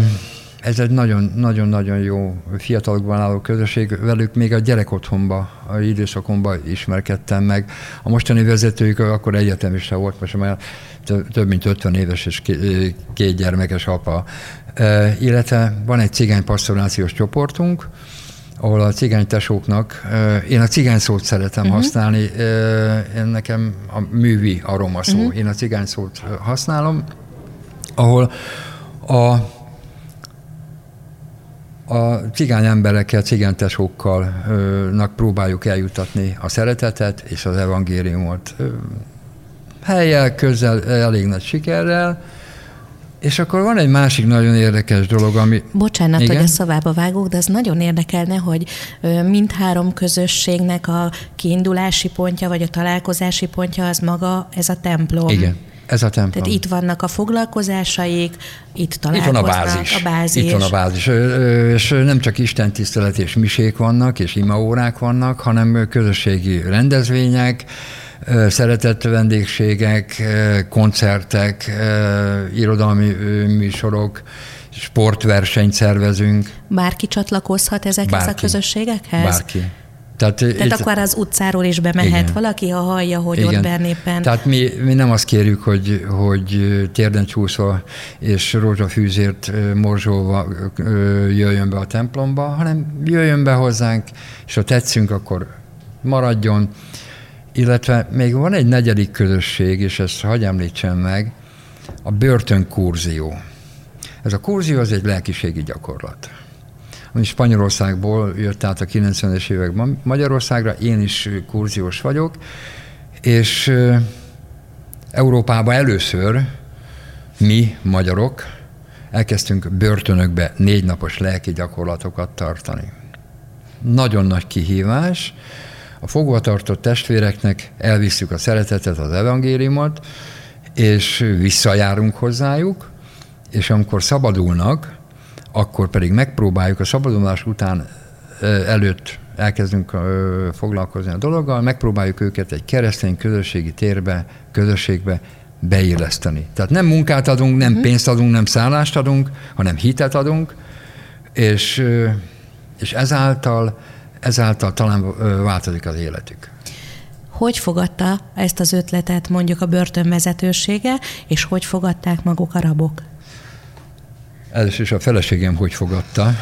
ez egy nagyon-nagyon jó fiatalokban álló közösség, velük még a gyerekotthonba, a időszakomban ismerkedtem meg. A mostani vezetőjük akkor egyetemista volt, most már több mint 50 éves és két gyermekes apa. Illetve van egy cigány pastorációs csoportunk, ahol a cigány tesóknak, én a cigány szót szeretem uh-huh. használni, én nekem a művi aroma szó, uh-huh. én a cigány szót használom, ahol a a cigány emberekkel, cigánytesókkal próbáljuk eljutatni a szeretetet és az evangéliumot helyel, közel, elég nagy sikerrel, és akkor van egy másik nagyon érdekes dolog, ami... Bocsánat, Igen? hogy a szavába vágok, de az nagyon érdekelne, hogy mindhárom közösségnek a kiindulási pontja, vagy a találkozási pontja az maga ez a templom. Igen. Ez a templom. Tehát itt vannak a foglalkozásaik, itt találkoznak. Itt van a bázis. A bázis. Itt van a bázis. És nem csak Isten tisztelet és misék vannak, és imaórák vannak, hanem közösségi rendezvények, szeretett vendégségek, koncertek, irodalmi műsorok, sportversenyt szervezünk. Bárki csatlakozhat ezekhez Bárki. a közösségekhez? Bárki. Tehát, Tehát itt, akkor az utcáról is bemehet igen. valaki, ha hallja, hogy igen. ott Bernéppen. Tehát mi, mi nem azt kérjük, hogy, hogy térden csúszva és rózsafűzért morzsolva jöjjön be a templomba, hanem jöjjön be hozzánk, és ha tetszünk, akkor maradjon. Illetve még van egy negyedik közösség, és ezt hagyj említsem meg, a börtönkurzió. Ez a kurzió az egy lelkiségi gyakorlat. Spanyolországból jött át a 90-es években Magyarországra, én is kurziós vagyok, és Európában először mi, magyarok, elkezdtünk börtönökbe négy napos lelki gyakorlatokat tartani. Nagyon nagy kihívás. A fogvatartott testvéreknek elviszük a szeretetet, az evangéliumot, és visszajárunk hozzájuk, és amikor szabadulnak, akkor pedig megpróbáljuk a szabadulás után előtt elkezdünk foglalkozni a dologgal, megpróbáljuk őket egy keresztény közösségi térbe, közösségbe beilleszteni. Tehát nem munkát adunk, nem uh-huh. pénzt adunk, nem szállást adunk, hanem hitet adunk, és, és ezáltal, ezáltal talán változik az életük. Hogy fogadta ezt az ötletet mondjuk a börtönvezetősége, és hogy fogadták maguk a rabok? Először is a feleségem hogy fogadta.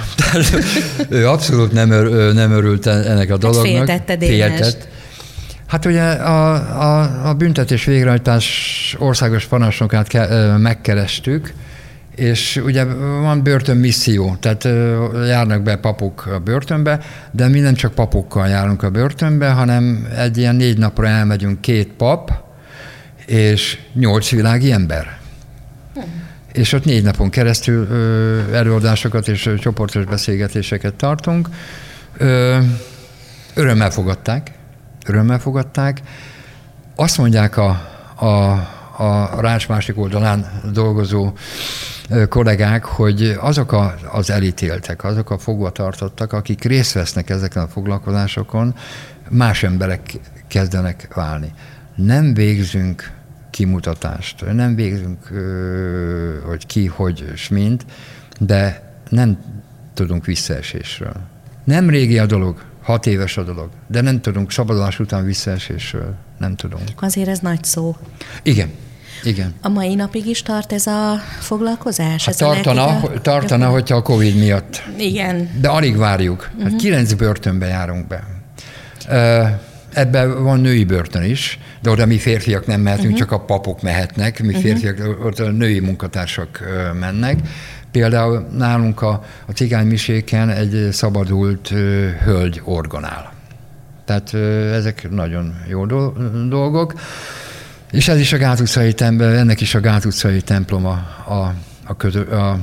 ő abszolút nem, ör, nem örült ennek a hát dolognak. Hát féltette Hát ugye a, a, a büntetés végrehajtás országos parancsnokát ke, megkerestük, és ugye van börtönmisszió, tehát járnak be papok a börtönbe, de mi nem csak papokkal járunk a börtönbe, hanem egy ilyen négy napra elmegyünk két pap, és nyolc világi ember. Hmm és ott négy napon keresztül ö, előadásokat és ö, csoportos beszélgetéseket tartunk. Ö, örömmel fogadták, örömmel fogadták. Azt mondják a, a, a rács másik oldalán dolgozó kollégák, hogy azok a, az elítéltek, azok a fogvatartottak, akik részt vesznek ezeken a foglalkozásokon, más emberek kezdenek válni. Nem végzünk kimutatást. Nem végzünk, hogy ki, hogy, és mint, de nem tudunk visszaesésről. Nem régi a dolog, hat éves a dolog, de nem tudunk szabadulás után visszaesésről, nem tudunk. Azért ez nagy szó. Igen, igen. A mai napig is tart ez a foglalkozás? Hát ez tartana, a tartana, hogyha a Covid miatt. Igen. De alig várjuk. Hát uh-huh. kilenc börtönbe járunk be. Ebben van női börtön is, de oda mi férfiak nem mehetünk, uh-huh. csak a papok mehetnek, mi uh-huh. férfiak, ott a női munkatársak mennek. Például nálunk a, a cigány egy szabadult hölgy orgonál. Tehát ezek nagyon jó dolgok. És ez is a Gát utcai templom, ennek is a Gát utcai templom a, a, a, a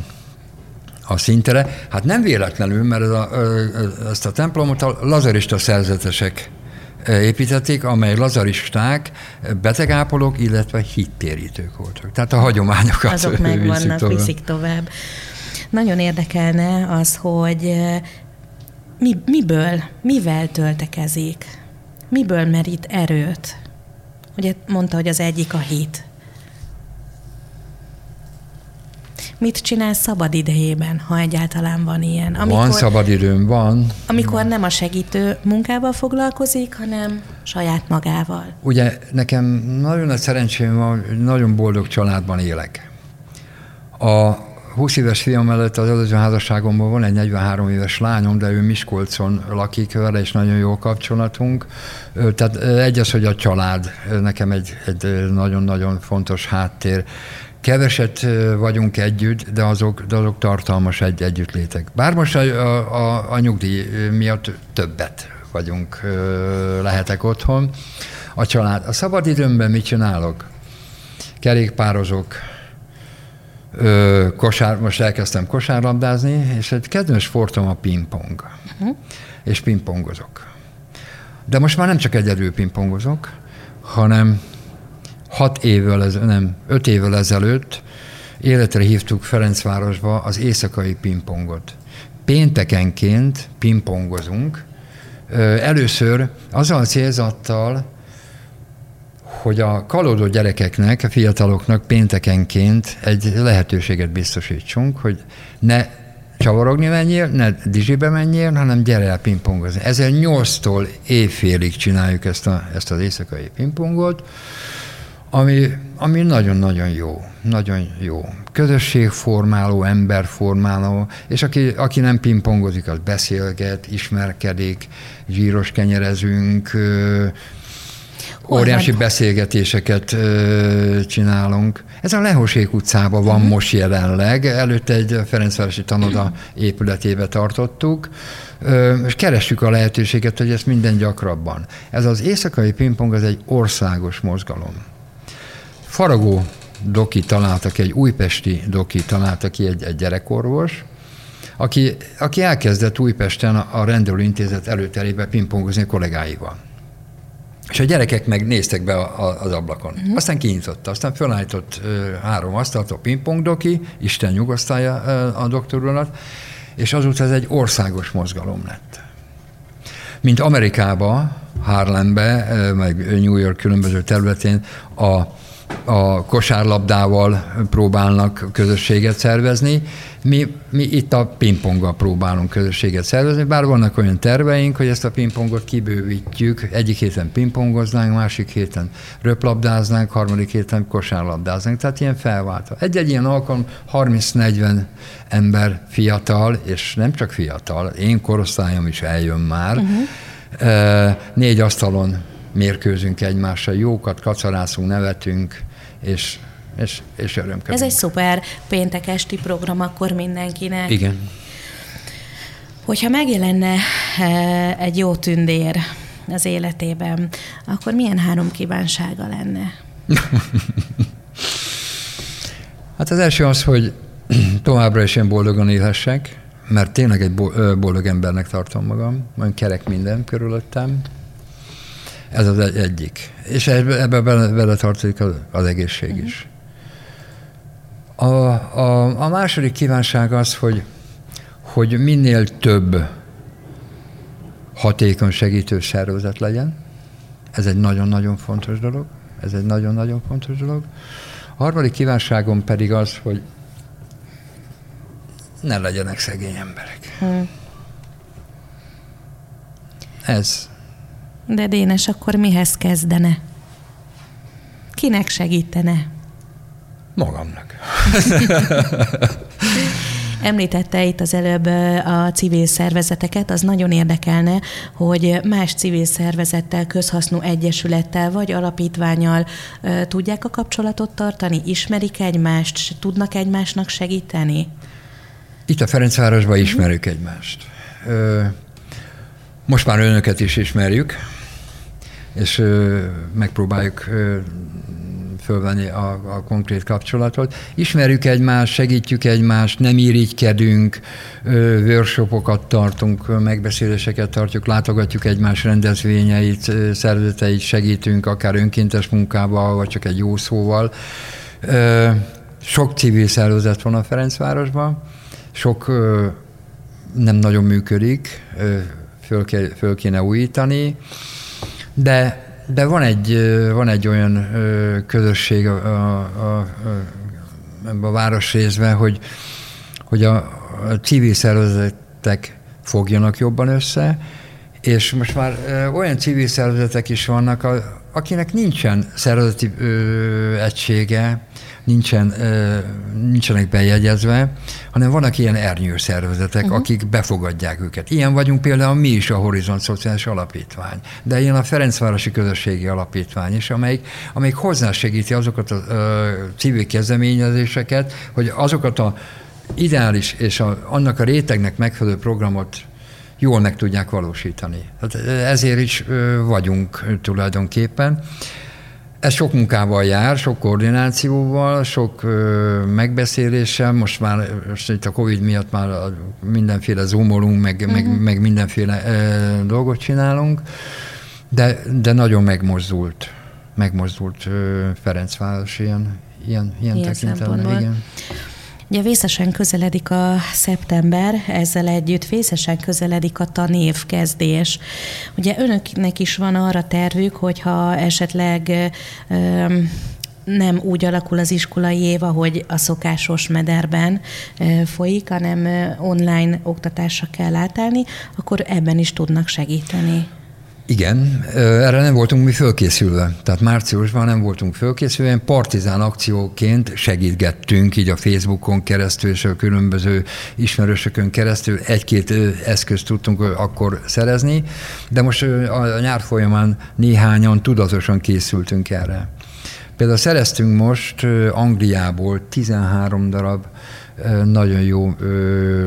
a szintere. Hát nem véletlenül, mert ez a, ezt a templomot a lazarista szerzetesek építették, amely lazaristák, betegápolók, illetve hittérítők voltak. Tehát a hagyományokat Azok megvannak, tovább. viszik tovább. Nagyon érdekelne az, hogy mi, miből, mivel töltekezik, miből merít erőt. Ugye mondta, hogy az egyik a hit. mit csinál szabad idejében, ha egyáltalán van ilyen? Amikor, van szabad időm, van. Amikor nem a segítő munkával foglalkozik, hanem saját magával. Ugye nekem nagyon nagy szerencsém van, nagyon boldog családban élek. A 20 éves fiam mellett az előző házasságomban van egy 43 éves lányom, de ő Miskolcon lakik vele, és nagyon jó kapcsolatunk. Tehát egy az, hogy a család nekem egy, egy nagyon-nagyon fontos háttér. Keveset vagyunk együtt, de azok, de azok tartalmas egy együttlétek. Bár most a, a, a nyugdíj miatt többet vagyunk, lehetek otthon. A család. A szabadidőmben mit csinálok? Kerékpározok, kosár, most elkezdtem kosárlabdázni, és egy kedvenc sportom a pingpong. Uh-huh. És pingpongozok. De most már nem csak egyedül pingpongozok, hanem hat évvel, ez, nem, öt évvel ezelőtt életre hívtuk Ferencvárosba az éjszakai pingpongot. Péntekenként pingpongozunk. Először azzal a célzattal, hogy a kalódó gyerekeknek, a fiataloknak péntekenként egy lehetőséget biztosítsunk, hogy ne csavarogni menjél, ne dizsibe menjél, hanem gyere el pingpongozni. Ezzel nyolctól évfélig csináljuk ezt, a, ezt az éjszakai pingpongot ami, ami nagyon-nagyon jó, nagyon jó. Közösségformáló, emberformáló, és aki, aki nem pingpongozik, az beszélget, ismerkedik, zsíros kenyerezünk, Hol óriási van? beszélgetéseket ö, csinálunk. Ez a Lehosék utcában van uh-huh. most jelenleg, előtte egy Ferencvárosi Tanoda épületébe tartottuk, ö, és keressük a lehetőséget, hogy ezt minden gyakrabban. Ez az éjszakai pingpong az egy országos mozgalom. Faragó doki találta ki, egy újpesti doki találta ki egy, egy gyerekorvos, aki, aki elkezdett Újpesten a rendelőintézet előterébe pingpongozni kollégáival. És a gyerekek meg néztek be a, a, az ablakon. Uh-huh. Aztán kinyitotta, aztán felállított uh, három asztalt, a pingpongdoki, Isten nyugasztalja a doktorulat, és azóta ez egy országos mozgalom lett. Mint Amerikába, Harlembe, meg New York különböző területén a a kosárlabdával próbálnak közösséget szervezni. Mi, mi itt a pingponggal próbálunk közösséget szervezni, bár vannak olyan terveink, hogy ezt a pingpongot kibővítjük. Egyik héten pingpongoznánk, másik héten röplabdáznánk, harmadik héten kosárlabdáznánk. Tehát ilyen felváltva. Egy-egy ilyen alkalom 30-40 ember fiatal, és nem csak fiatal, én korosztályom is eljön már, uh-huh. négy asztalon mérkőzünk egymással, jókat kacarászunk, nevetünk, és, és, és örömködünk. Ez egy szuper péntek esti program akkor mindenkinek. Igen. Hogyha megjelenne eh, egy jó tündér az életében, akkor milyen három kívánsága lenne? hát az első az, hogy továbbra is én boldogan élhessek, mert tényleg egy boldog embernek tartom magam, olyan kerek minden körülöttem, ez az egyik. És ebbe bele, bele tartozik az, az egészség is. A, a, a második kívánság az, hogy, hogy minél több hatékony segítő szervezet legyen. Ez egy nagyon-nagyon fontos dolog. Ez egy nagyon-nagyon fontos dolog. A harmadik kívánságom pedig az, hogy ne legyenek szegény emberek. Hmm. Ez. De Dénes akkor mihez kezdene? Kinek segítene? Magamnak. Említette itt az előbb a civil szervezeteket, az nagyon érdekelne, hogy más civil szervezettel, közhasznú egyesülettel vagy alapítványal tudják a kapcsolatot tartani, ismerik egymást, tudnak egymásnak segíteni? Itt a Ferencvárosban ismerjük egymást. Most már önöket is ismerjük, és megpróbáljuk fölvenni a, a konkrét kapcsolatot. Ismerjük egymást, segítjük egymást, nem irigykedünk, workshopokat tartunk, megbeszéléseket tartjuk, látogatjuk egymás rendezvényeit, szervezeteit, segítünk, akár önkéntes munkával, vagy csak egy jó szóval. Sok civil szervezet van a Ferencvárosban, sok nem nagyon működik, föl, föl kéne újítani, de, de van, egy, van egy olyan közösség a, a, a, a, a városrészben, hogy, hogy a, a civil szervezetek fogjanak jobban össze, és most már olyan civil szervezetek is vannak, akinek nincsen szervezeti egysége, nincsen, nincsenek bejegyezve, hanem vannak ilyen ernyő szervezetek, uh-huh. akik befogadják őket. Ilyen vagyunk például mi is a Horizont Szociális Alapítvány, de ilyen a Ferencvárosi Közösségi Alapítvány is, amelyik, amelyik hozzásegíti azokat a ö, civil kezdeményezéseket, hogy azokat a ideális és a, annak a rétegnek megfelelő programot jól meg tudják valósítani. Tehát ezért is vagyunk tulajdonképpen. Ez sok munkával jár, sok koordinációval, sok megbeszéléssel. Most már most itt a Covid miatt már mindenféle zoomolunk, meg, uh-huh. meg, mhm. meg mindenféle dolgot csinálunk, de, de nagyon megmozdult, megmozdult Ferencváros ilyen, ilyen, ilyen, ilyen tekintetben. Igen. Ugye vészesen közeledik a szeptember, ezzel együtt vészesen közeledik a tanév kezdés. Ugye önöknek is van arra tervük, hogyha esetleg nem úgy alakul az iskolai év, ahogy a szokásos mederben folyik, hanem online oktatásra kell átállni, akkor ebben is tudnak segíteni. Igen, erre nem voltunk mi fölkészülve. Tehát márciusban nem voltunk fölkészülve, partizán akcióként segítgettünk így a Facebookon keresztül és a különböző ismerősökön keresztül egy-két eszközt tudtunk akkor szerezni, de most a nyár folyamán néhányan tudatosan készültünk erre. Például szereztünk most Angliából 13 darab nagyon jó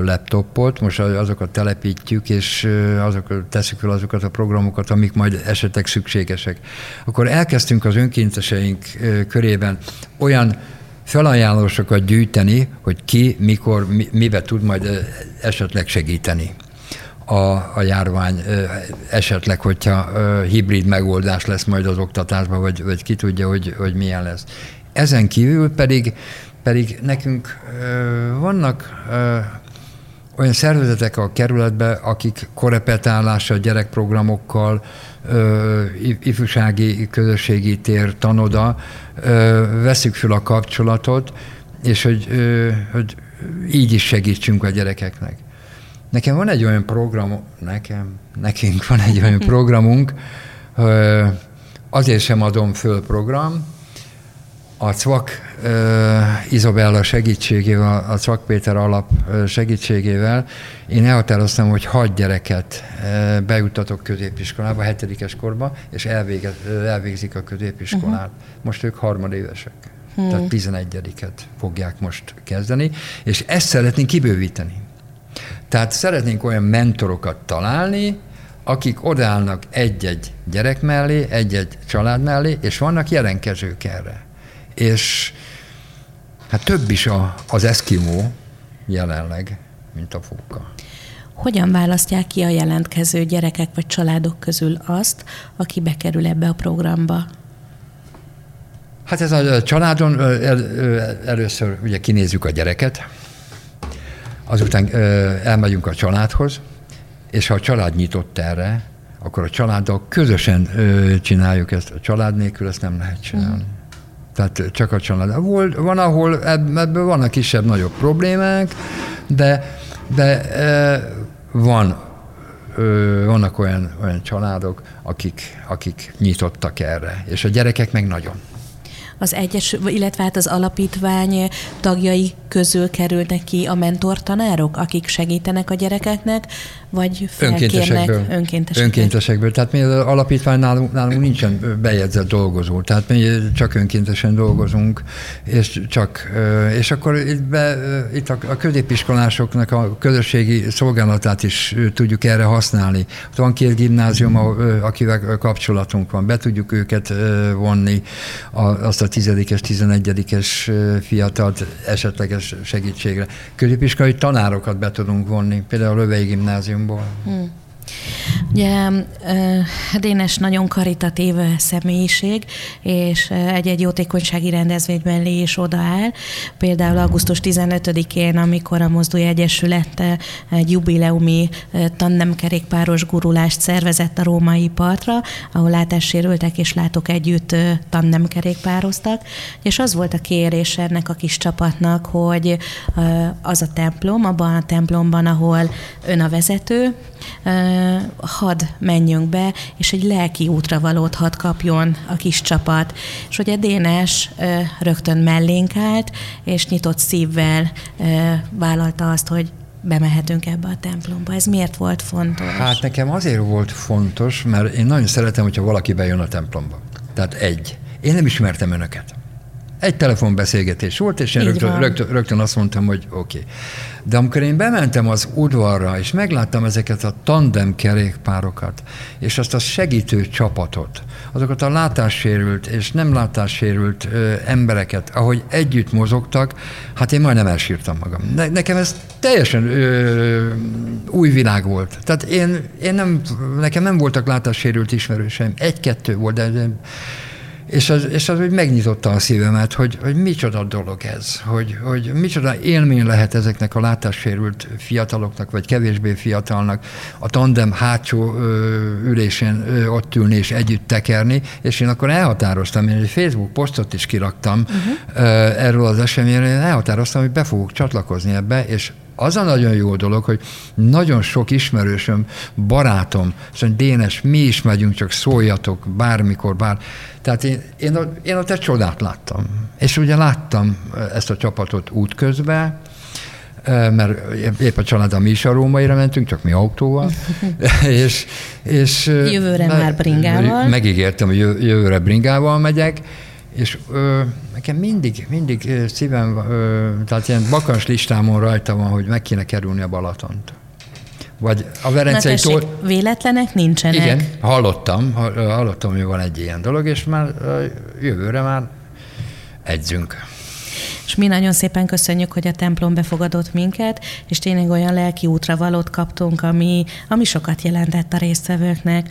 laptopot, most azokat telepítjük, és azokat, tesszük fel azokat a programokat, amik majd esetek szükségesek. Akkor elkezdtünk az önkénteseink körében olyan felajánlósokat gyűjteni, hogy ki, mikor, mivel tud majd esetleg segíteni a, a járvány esetleg, hogyha hibrid megoldás lesz majd az oktatásban, vagy, vagy ki tudja, hogy, hogy milyen lesz. Ezen kívül pedig pedig nekünk vannak olyan szervezetek a kerületben, akik korepetálással, gyerekprogramokkal, ifjúsági közösségi tér, tanoda, veszük fel a kapcsolatot, és hogy, hogy így is segítsünk a gyerekeknek. Nekem van egy olyan program, nekem, nekünk van egy olyan programunk, azért sem adom föl program, a CVAK Izabella segítségével, a CVAK Péter alap segítségével én elhatároztam, hogy hat gyereket bejutatok középiskolába, hetedikes korba, és elvége, elvégzik a középiskolát. Uh-huh. Most ők harmadévesek. Hmm. Tehát 11-et fogják most kezdeni, és ezt szeretnénk kibővíteni. Tehát szeretnénk olyan mentorokat találni, akik odállnak egy-egy gyerek mellé, egy-egy család mellé, és vannak jelenkezők erre és hát több is a, az eszkimó jelenleg, mint a fóka. Hogyan választják ki a jelentkező gyerekek vagy családok közül azt, aki bekerül ebbe a programba? Hát ez a családon el, először ugye kinézzük a gyereket, azután elmegyünk a családhoz, és ha a család nyitott erre, akkor a családdal közösen csináljuk ezt. A család nélkül ezt nem lehet csinálni. Tehát csak a család. Volt, van, ahol ebből vannak kisebb-nagyobb problémák, de, de e, van, vannak olyan, olyan családok, akik, akik nyitottak erre, és a gyerekek meg nagyon az egyes, illetve hát az alapítvány tagjai közül kerülnek ki a mentortanárok, akik segítenek a gyerekeknek, vagy önkéntesekből. önkéntesekből. Önkéntesekből. Tehát mi az alapítvány nálunk, nálunk nincsen bejegyzett dolgozó, tehát mi csak önkéntesen dolgozunk, és csak, és akkor itt, be, itt a, a középiskolásoknak a közösségi szolgálatát is tudjuk erre használni. Ott van két gimnázium, akivel kapcsolatunk van, be tudjuk őket vonni, azt a tizedikes, tizenegyedikes fiatalt esetleges segítségre. Középiskolai tanárokat be tudunk vonni, például a Lövei gimnáziumból. Hmm. Ugye Dénes nagyon karitatív személyiség, és egy-egy jótékonysági rendezvényben is odaáll. Például augusztus 15-én, amikor a Mozdulj Egyesület egy jubileumi tandemkerékpáros gurulást szervezett a római partra, ahol látássérültek és látok együtt tandemkerékpároztak, és az volt a kérés ennek a kis csapatnak, hogy az a templom, abban a templomban, ahol ön a vezető, had menjünk be, és egy lelki útravalót had kapjon a kis csapat. És hogy a Dénes rögtön mellénk állt, és nyitott szívvel vállalta azt, hogy bemehetünk ebbe a templomba. Ez miért volt fontos? Hát nekem azért volt fontos, mert én nagyon szeretem, hogyha valaki bejön a templomba. Tehát egy. Én nem ismertem önöket. Egy telefonbeszélgetés volt, és én rögtön, rögtön, rögtön azt mondtam, hogy oké. Okay. De amikor én bementem az udvarra, és megláttam ezeket a tandem kerékpárokat, és azt a segítő csapatot, azokat a látássérült és nem látássérült ö, embereket, ahogy együtt mozogtak, hát én majdnem elsírtam magam. Ne, nekem ez teljesen ö, új világ volt. Tehát én, én nem, nekem nem voltak látássérült ismerőseim, egy-kettő volt, de és az, és az úgy megnyitotta a szívemet, hogy, hogy micsoda dolog ez, hogy, hogy micsoda élmény lehet ezeknek a látássérült fiataloknak, vagy kevésbé fiatalnak a tandem hátsó ülésén ott ülni és együtt tekerni, és én akkor elhatároztam, én egy Facebook posztot is kiraktam uh-huh. erről az eseményről, én elhatároztam, hogy be fogok csatlakozni ebbe, és az a nagyon jó dolog, hogy nagyon sok ismerősöm, barátom, szóval Dénes, mi is megyünk, csak szóljatok bármikor, bár. Tehát én, én, én ott egy csodát láttam. És ugye láttam ezt a csapatot útközben, mert épp a családdal mi is a rómaira mentünk, csak mi autóval. és, és, jövőre me, már bringával. Megígértem, hogy jövőre bringával megyek, és ö, nekem mindig, mindig szívem, ö, tehát ilyen bakans listámon rajta van, hogy meg kéne kerülni a Balatont. Vagy a Verencei tó... véletlenek nincsenek. Igen, hallottam, hallottam, hogy van egy ilyen dolog, és már jövőre már edzünk. És mi nagyon szépen köszönjük, hogy a templom befogadott minket, és tényleg olyan lelki útra valót kaptunk, ami, ami sokat jelentett a résztvevőknek.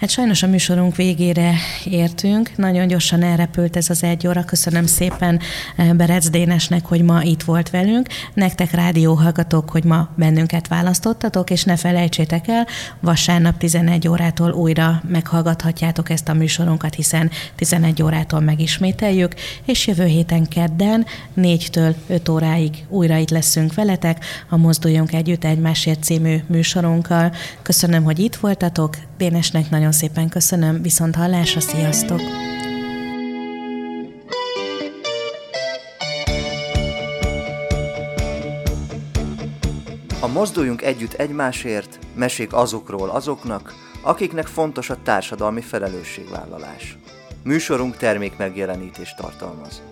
Hát sajnos a műsorunk végére értünk. Nagyon gyorsan elrepült ez az egy óra. Köszönöm szépen eh, Berec Dénesnek, hogy ma itt volt velünk. Nektek rádióhallgatók, hogy ma bennünket választottatok, és ne felejtsétek el, vasárnap 11 órától újra meghallgathatjátok ezt a műsorunkat, hiszen 11 órától megismételjük, és jövő héten kedden 4-től 5 óráig újra itt leszünk veletek a Mozduljunk Együtt Egymásért című műsorunkkal. Köszönöm, hogy itt voltatok. Dénesnek nagyon szépen köszönöm, viszont hallásra, sziasztok! A Mozduljunk Együtt Egymásért mesék azokról azoknak, akiknek fontos a társadalmi felelősségvállalás. Műsorunk termék megjelenítést tartalmaz.